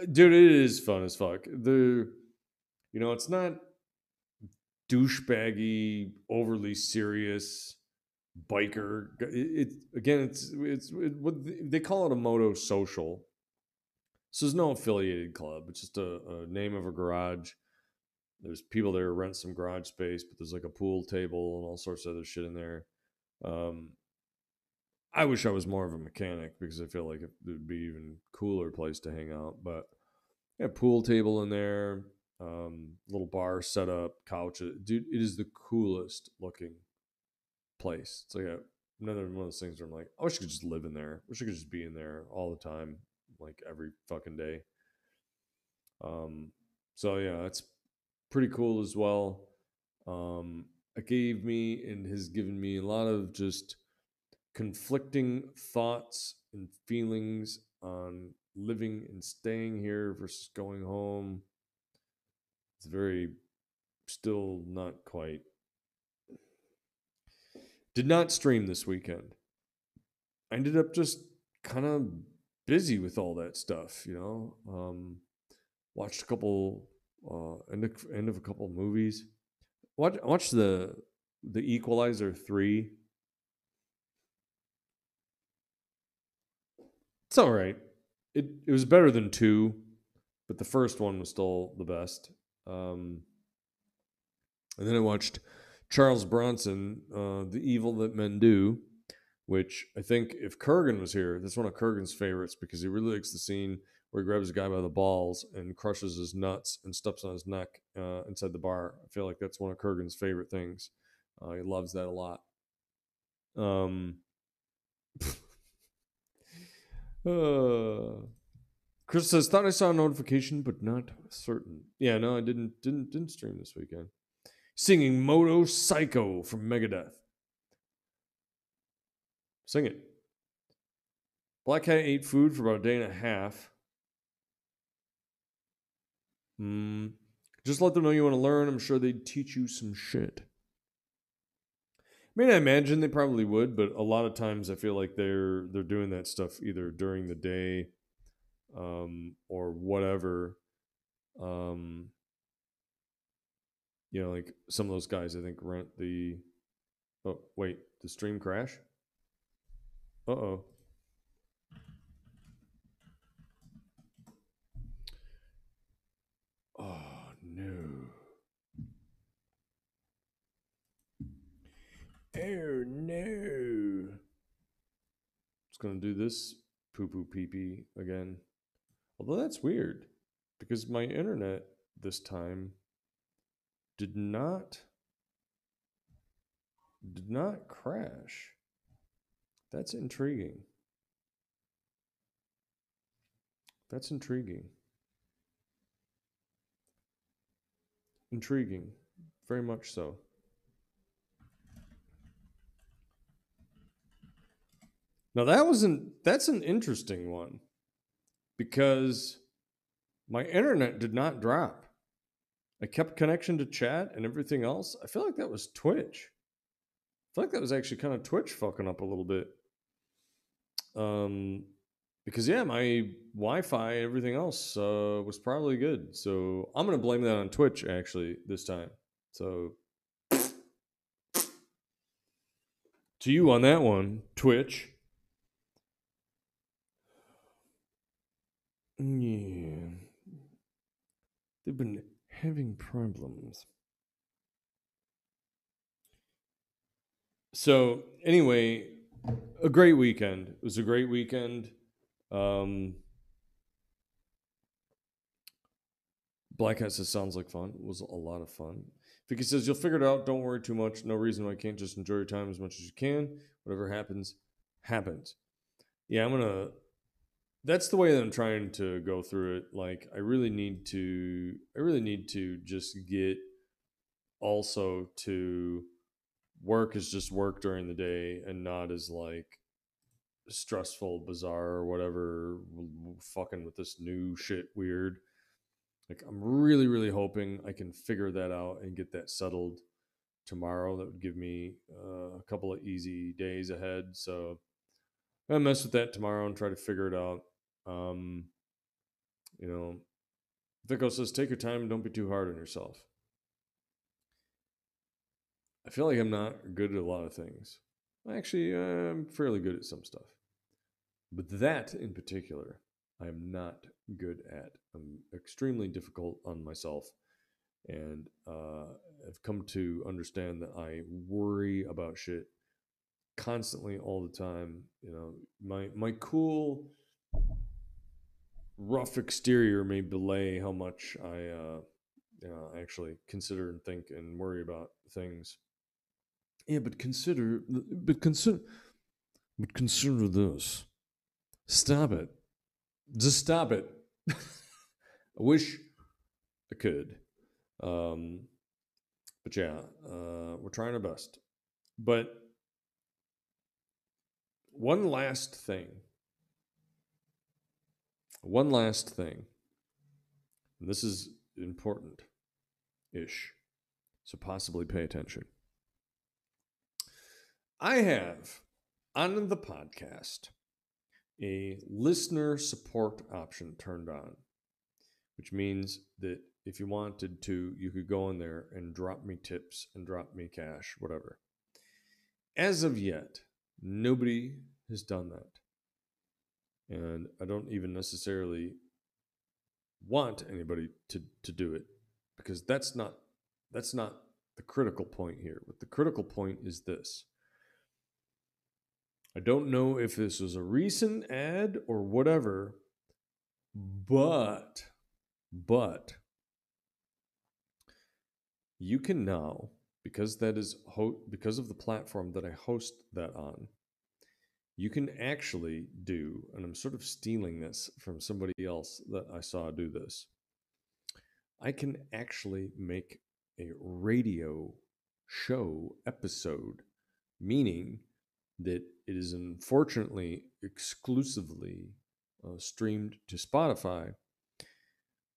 Dude, it is fun as fuck. The, you know, it's not douchebaggy, overly serious biker. It, it again, it's it's it, what they call it a moto social. So there's no affiliated club. It's just a, a name of a garage. There's people there rent some garage space, but there's like a pool table and all sorts of other shit in there. Um, I wish I was more of a mechanic because I feel like it would be even cooler place to hang out. But yeah, pool table in there, um, little bar set up, couch. Dude, it is the coolest looking place. It's like a, another one of those things where I'm like, I wish I could just live in there. I wish I could just be in there all the time, like every fucking day. Um, so yeah, it's pretty cool as well. Um, it gave me and has given me a lot of just conflicting thoughts and feelings on living and staying here versus going home. It's very still not quite. Did not stream this weekend. I ended up just kind of busy with all that stuff, you know. Um, watched a couple uh, end of, end of a couple movies. Watch watch the the Equalizer three. It's all right. It it was better than two, but the first one was still the best. Um, and then I watched Charles Bronson, uh, The Evil That Men Do, which I think if Kurgan was here, that's one of Kurgan's favorites because he really likes the scene where he grabs a guy by the balls and crushes his nuts and steps on his neck uh, inside the bar. I feel like that's one of Kurgan's favorite things. Uh, he loves that a lot. Um, [laughs] uh, Chris says, "Thought I saw a notification, but not certain." Yeah, no, I didn't. Didn't didn't stream this weekend. Singing "Moto Psycho" from Megadeth. Sing it. Black Cat ate food for about a day and a half. Hmm. Just let them know you want to learn. I'm sure they'd teach you some shit. I mean, I imagine they probably would, but a lot of times I feel like they're they're doing that stuff either during the day, um, or whatever. Um, you know, like some of those guys, I think rent the. Oh wait, the stream crash. Uh oh. Oh no. Oh no. It's going to do this poo poo pee pee again. Although that's weird because my internet this time did not did not crash. That's intriguing. That's intriguing. Intriguing. Very much so. Now that wasn't that's an interesting one because my internet did not drop. I kept connection to chat and everything else. I feel like that was Twitch. I feel like that was actually kind of Twitch fucking up a little bit. Um because yeah, my Wi-Fi everything else uh, was probably good. So I'm gonna blame that on Twitch actually this time. So to you on that one, Twitch. Yeah. They've been having problems. So, anyway, a great weekend. It was a great weekend. Um, Black Hat says sounds like fun. It was a lot of fun. Vicky says you'll figure it out. Don't worry too much. No reason why you can't just enjoy your time as much as you can. Whatever happens, happens. Yeah, I'm gonna. That's the way that I'm trying to go through it. Like, I really need to. I really need to just get also to work is just work during the day and not as like stressful, bizarre, or whatever, fucking with this new shit weird. Like, I'm really, really hoping I can figure that out and get that settled tomorrow. That would give me uh, a couple of easy days ahead. So, I'm gonna mess with that tomorrow and try to figure it out. Um, you know, Vico says, take your time and don't be too hard on yourself. I feel like I'm not good at a lot of things. Actually, I'm fairly good at some stuff. But that in particular, I am not good at. I'm extremely difficult on myself. And uh, I've come to understand that I worry about shit constantly all the time. You know, my my cool, rough exterior may belay how much I uh, you know, actually consider and think and worry about things. Yeah, but consider, but consider, but consider this. Stop it. Just stop it. [laughs] I wish I could. Um, but yeah, uh, we're trying our best. But one last thing. One last thing. And this is important ish. So possibly pay attention. I have on the podcast a listener support option turned on, which means that if you wanted to, you could go in there and drop me tips and drop me cash, whatever. As of yet, nobody has done that. And I don't even necessarily want anybody to, to do it because that's not that's not the critical point here. But the critical point is this. I don't know if this was a recent ad or whatever, but but you can now because that is ho- because of the platform that I host that on. You can actually do, and I'm sort of stealing this from somebody else that I saw do this. I can actually make a radio show episode, meaning that it is unfortunately exclusively uh, streamed to Spotify,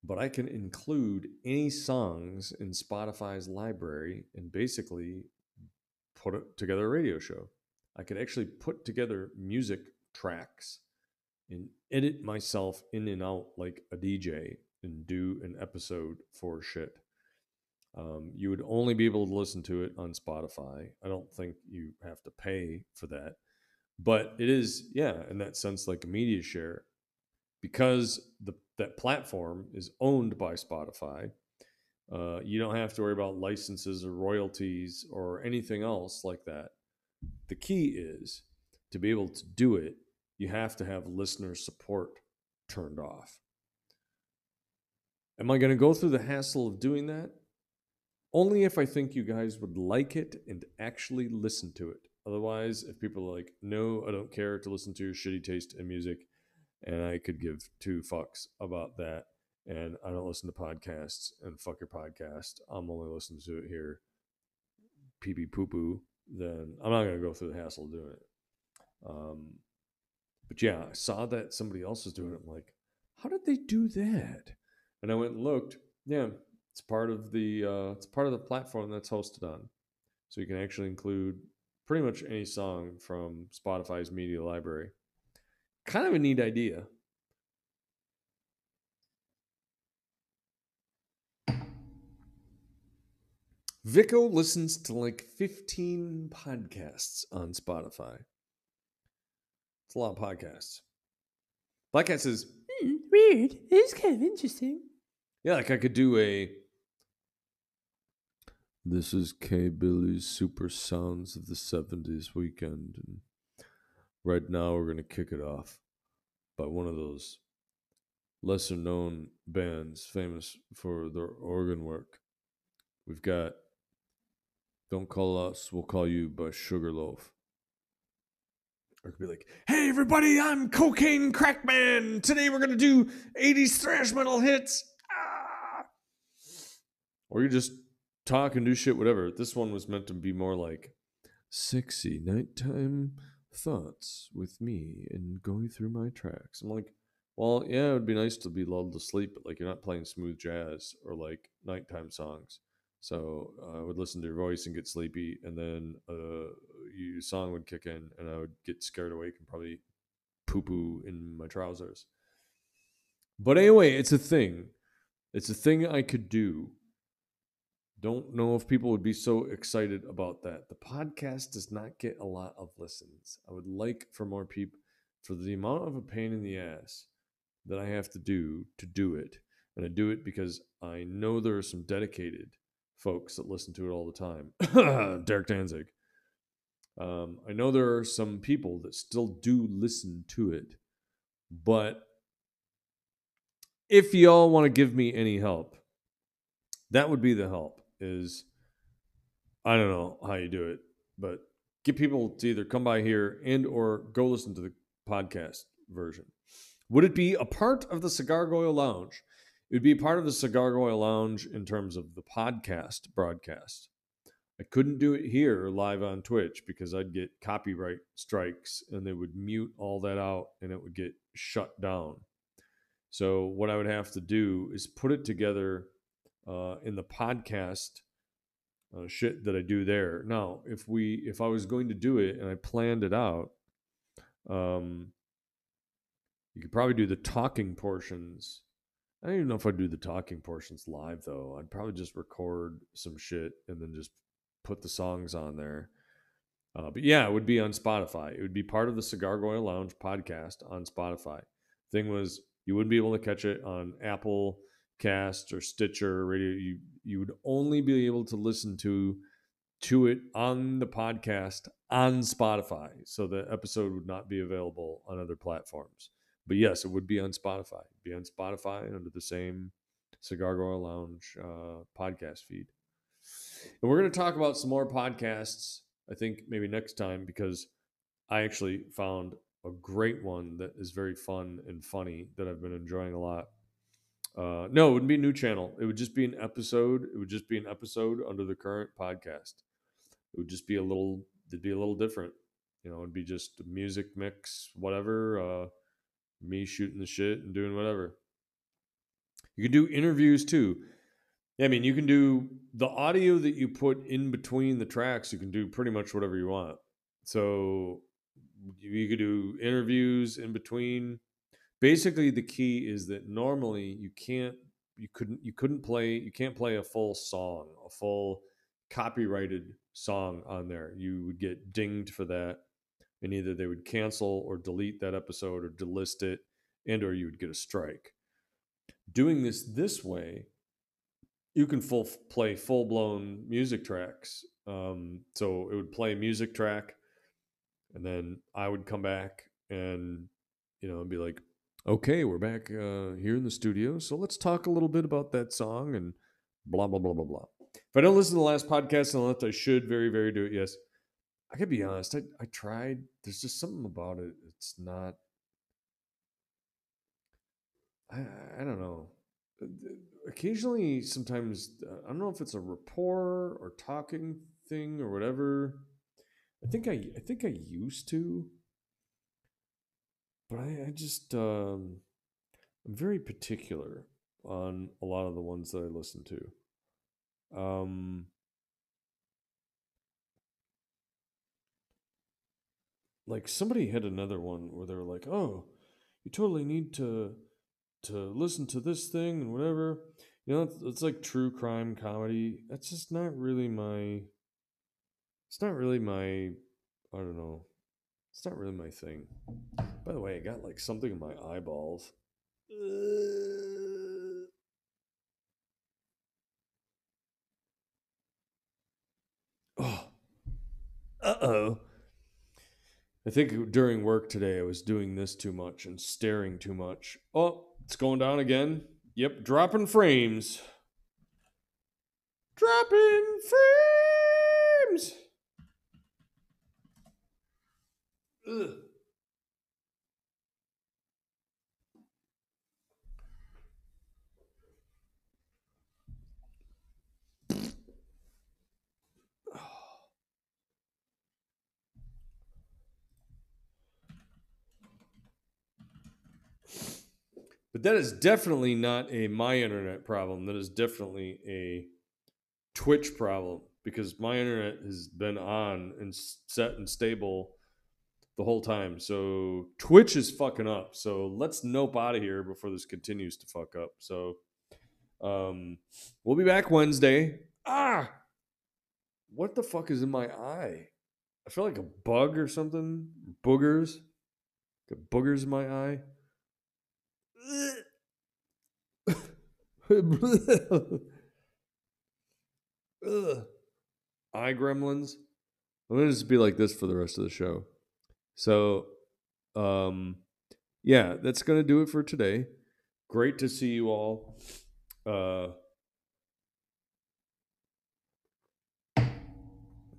but I can include any songs in Spotify's library and basically put it together a radio show. I could actually put together music tracks and edit myself in and out like a DJ and do an episode for shit. Um, you would only be able to listen to it on Spotify. I don't think you have to pay for that, but it is, yeah, in that sense, like a media share because the that platform is owned by Spotify. Uh, you don't have to worry about licenses or royalties or anything else like that. The key is to be able to do it, you have to have listener support turned off. Am I going to go through the hassle of doing that? Only if I think you guys would like it and actually listen to it. Otherwise, if people are like, no, I don't care to listen to your shitty taste in music, and I could give two fucks about that, and I don't listen to podcasts, and fuck your podcast, I'm only listening to it here, pee pee poo poo, then I'm not going to go through the hassle of doing it. Um, but yeah, I saw that somebody else was doing it. I'm like, how did they do that? And I went and looked. Yeah, it's part of the uh, it's part of the platform that's hosted on. So you can actually include pretty much any song from Spotify's media library. Kind of a neat idea. Vico listens to like 15 podcasts on Spotify. It's a lot of podcasts. Black Cat says, Hmm, weird. It is kind of interesting. yeah, like I could do a. This is K Billy's Super Sounds of the 70s weekend. And right now we're going to kick it off by one of those lesser known bands famous for their organ work. We've got Don't Call Us, We'll Call You by Sugarloaf. Or it could be like, hey everybody, I'm Cocaine Crackman. Today we're gonna do 80s thrash metal hits. Ah! Or you just talk and do shit, whatever. This one was meant to be more like sexy nighttime thoughts with me and going through my tracks. I'm like, well, yeah, it would be nice to be lulled to sleep, but like you're not playing smooth jazz or like nighttime songs. So uh, I would listen to your voice and get sleepy, and then uh, your song would kick in, and I would get scared awake and probably poo poo in my trousers. But anyway, it's a thing. It's a thing I could do. Don't know if people would be so excited about that. The podcast does not get a lot of listens. I would like for more people, for the amount of a pain in the ass that I have to do to do it. And I do it because I know there are some dedicated folks that listen to it all the time. [coughs] Derek Danzig. Um, I know there are some people that still do listen to it, but if y'all want to give me any help, that would be the help. Is I don't know how you do it, but get people to either come by here and or go listen to the podcast version. Would it be a part of the Cigar Goyle Lounge? It would be part of the Cigar Goyle Lounge in terms of the podcast broadcast. I couldn't do it here live on Twitch because I'd get copyright strikes and they would mute all that out and it would get shut down. So, what I would have to do is put it together uh, in the podcast uh, shit that I do there. Now, if we, if I was going to do it and I planned it out, um, you could probably do the talking portions. I don't even know if I'd do the talking portions live though. I'd probably just record some shit and then just put the songs on there. Uh, but yeah, it would be on Spotify. It would be part of the Cigar Goyle Lounge podcast on Spotify. Thing was, you wouldn't be able to catch it on Apple Cast or Stitcher Radio. You you would only be able to listen to to it on the podcast on Spotify. So the episode would not be available on other platforms. But yes, it would be on Spotify. It'd be on Spotify under the same Cigar Goyle Lounge uh, podcast feed. And we're going to talk about some more podcasts, I think maybe next time, because I actually found a great one that is very fun and funny that I've been enjoying a lot. Uh, no, it wouldn't be a new channel. It would just be an episode. It would just be an episode under the current podcast. It would just be a little, it'd be a little different. You know, it'd be just a music mix, whatever. Uh, me shooting the shit and doing whatever. You can do interviews too. I mean, you can do the audio that you put in between the tracks, you can do pretty much whatever you want. So you could do interviews in between. Basically, the key is that normally you can't you couldn't you couldn't play you can't play a full song, a full copyrighted song on there. You would get dinged for that and either they would cancel or delete that episode or delist it and or you would get a strike doing this this way you can full play full blown music tracks um, so it would play a music track and then I would come back and you know be like, okay, we're back uh, here in the studio, so let's talk a little bit about that song and blah blah blah blah blah. If I don't listen to the last podcast left, I should very very do it. Yes, I could be honest. I I tried. There's just something about it. It's not. I I don't know. Uh, Occasionally, sometimes uh, I don't know if it's a rapport or talking thing or whatever. I think I I think I used to, but I I just um, I'm very particular on a lot of the ones that I listen to. Um, like somebody had another one where they were like, "Oh, you totally need to to listen to this thing and whatever." You know, it's, it's like true crime comedy. That's just not really my. It's not really my. I don't know. It's not really my thing. By the way, I got like something in my eyeballs. Oh. Uh oh. I think during work today, I was doing this too much and staring too much. Oh, it's going down again. Yep, dropping frames. Dropping frames. Ugh. But that is definitely not a my internet problem. That is definitely a Twitch problem because my internet has been on and set and stable the whole time. So Twitch is fucking up. So let's nope out of here before this continues to fuck up. So um we'll be back Wednesday. Ah. What the fuck is in my eye? I feel like a bug or something. Boogers. Got boogers in my eye. Eye gremlins. I'm gonna just be like this for the rest of the show. So, um, yeah, that's gonna do it for today. Great to see you all. Uh,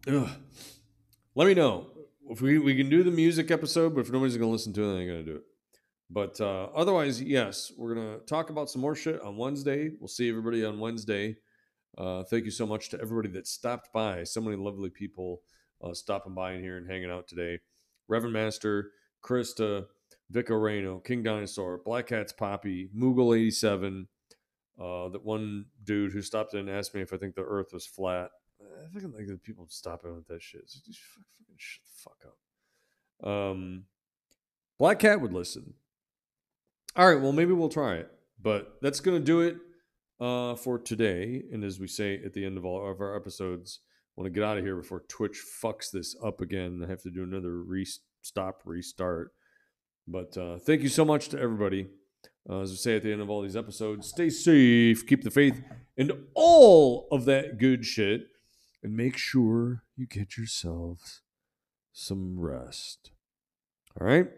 ugh. Let me know if we we can do the music episode, but if nobody's gonna listen to it, then I ain't gonna do it. But uh, otherwise, yes, we're gonna talk about some more shit on Wednesday. We'll see everybody on Wednesday. Uh, thank you so much to everybody that stopped by. So many lovely people uh, stopping by in here and hanging out today. Reverend Master, Krista, Vico Reno, King Dinosaur, Black Hats Poppy, Moogle eighty seven. Uh, that one dude who stopped in and asked me if I think the Earth was flat. I think like the people stopping with that shit. It's fucking shut the fuck up. Um, Black Cat would listen. All right, well maybe we'll try it, but that's gonna do it uh, for today. And as we say at the end of all of our episodes, I want to get out of here before Twitch fucks this up again. I have to do another re- stop restart. But uh, thank you so much to everybody. Uh, as we say at the end of all these episodes, stay safe, keep the faith, and all of that good shit. And make sure you get yourselves some rest. All right?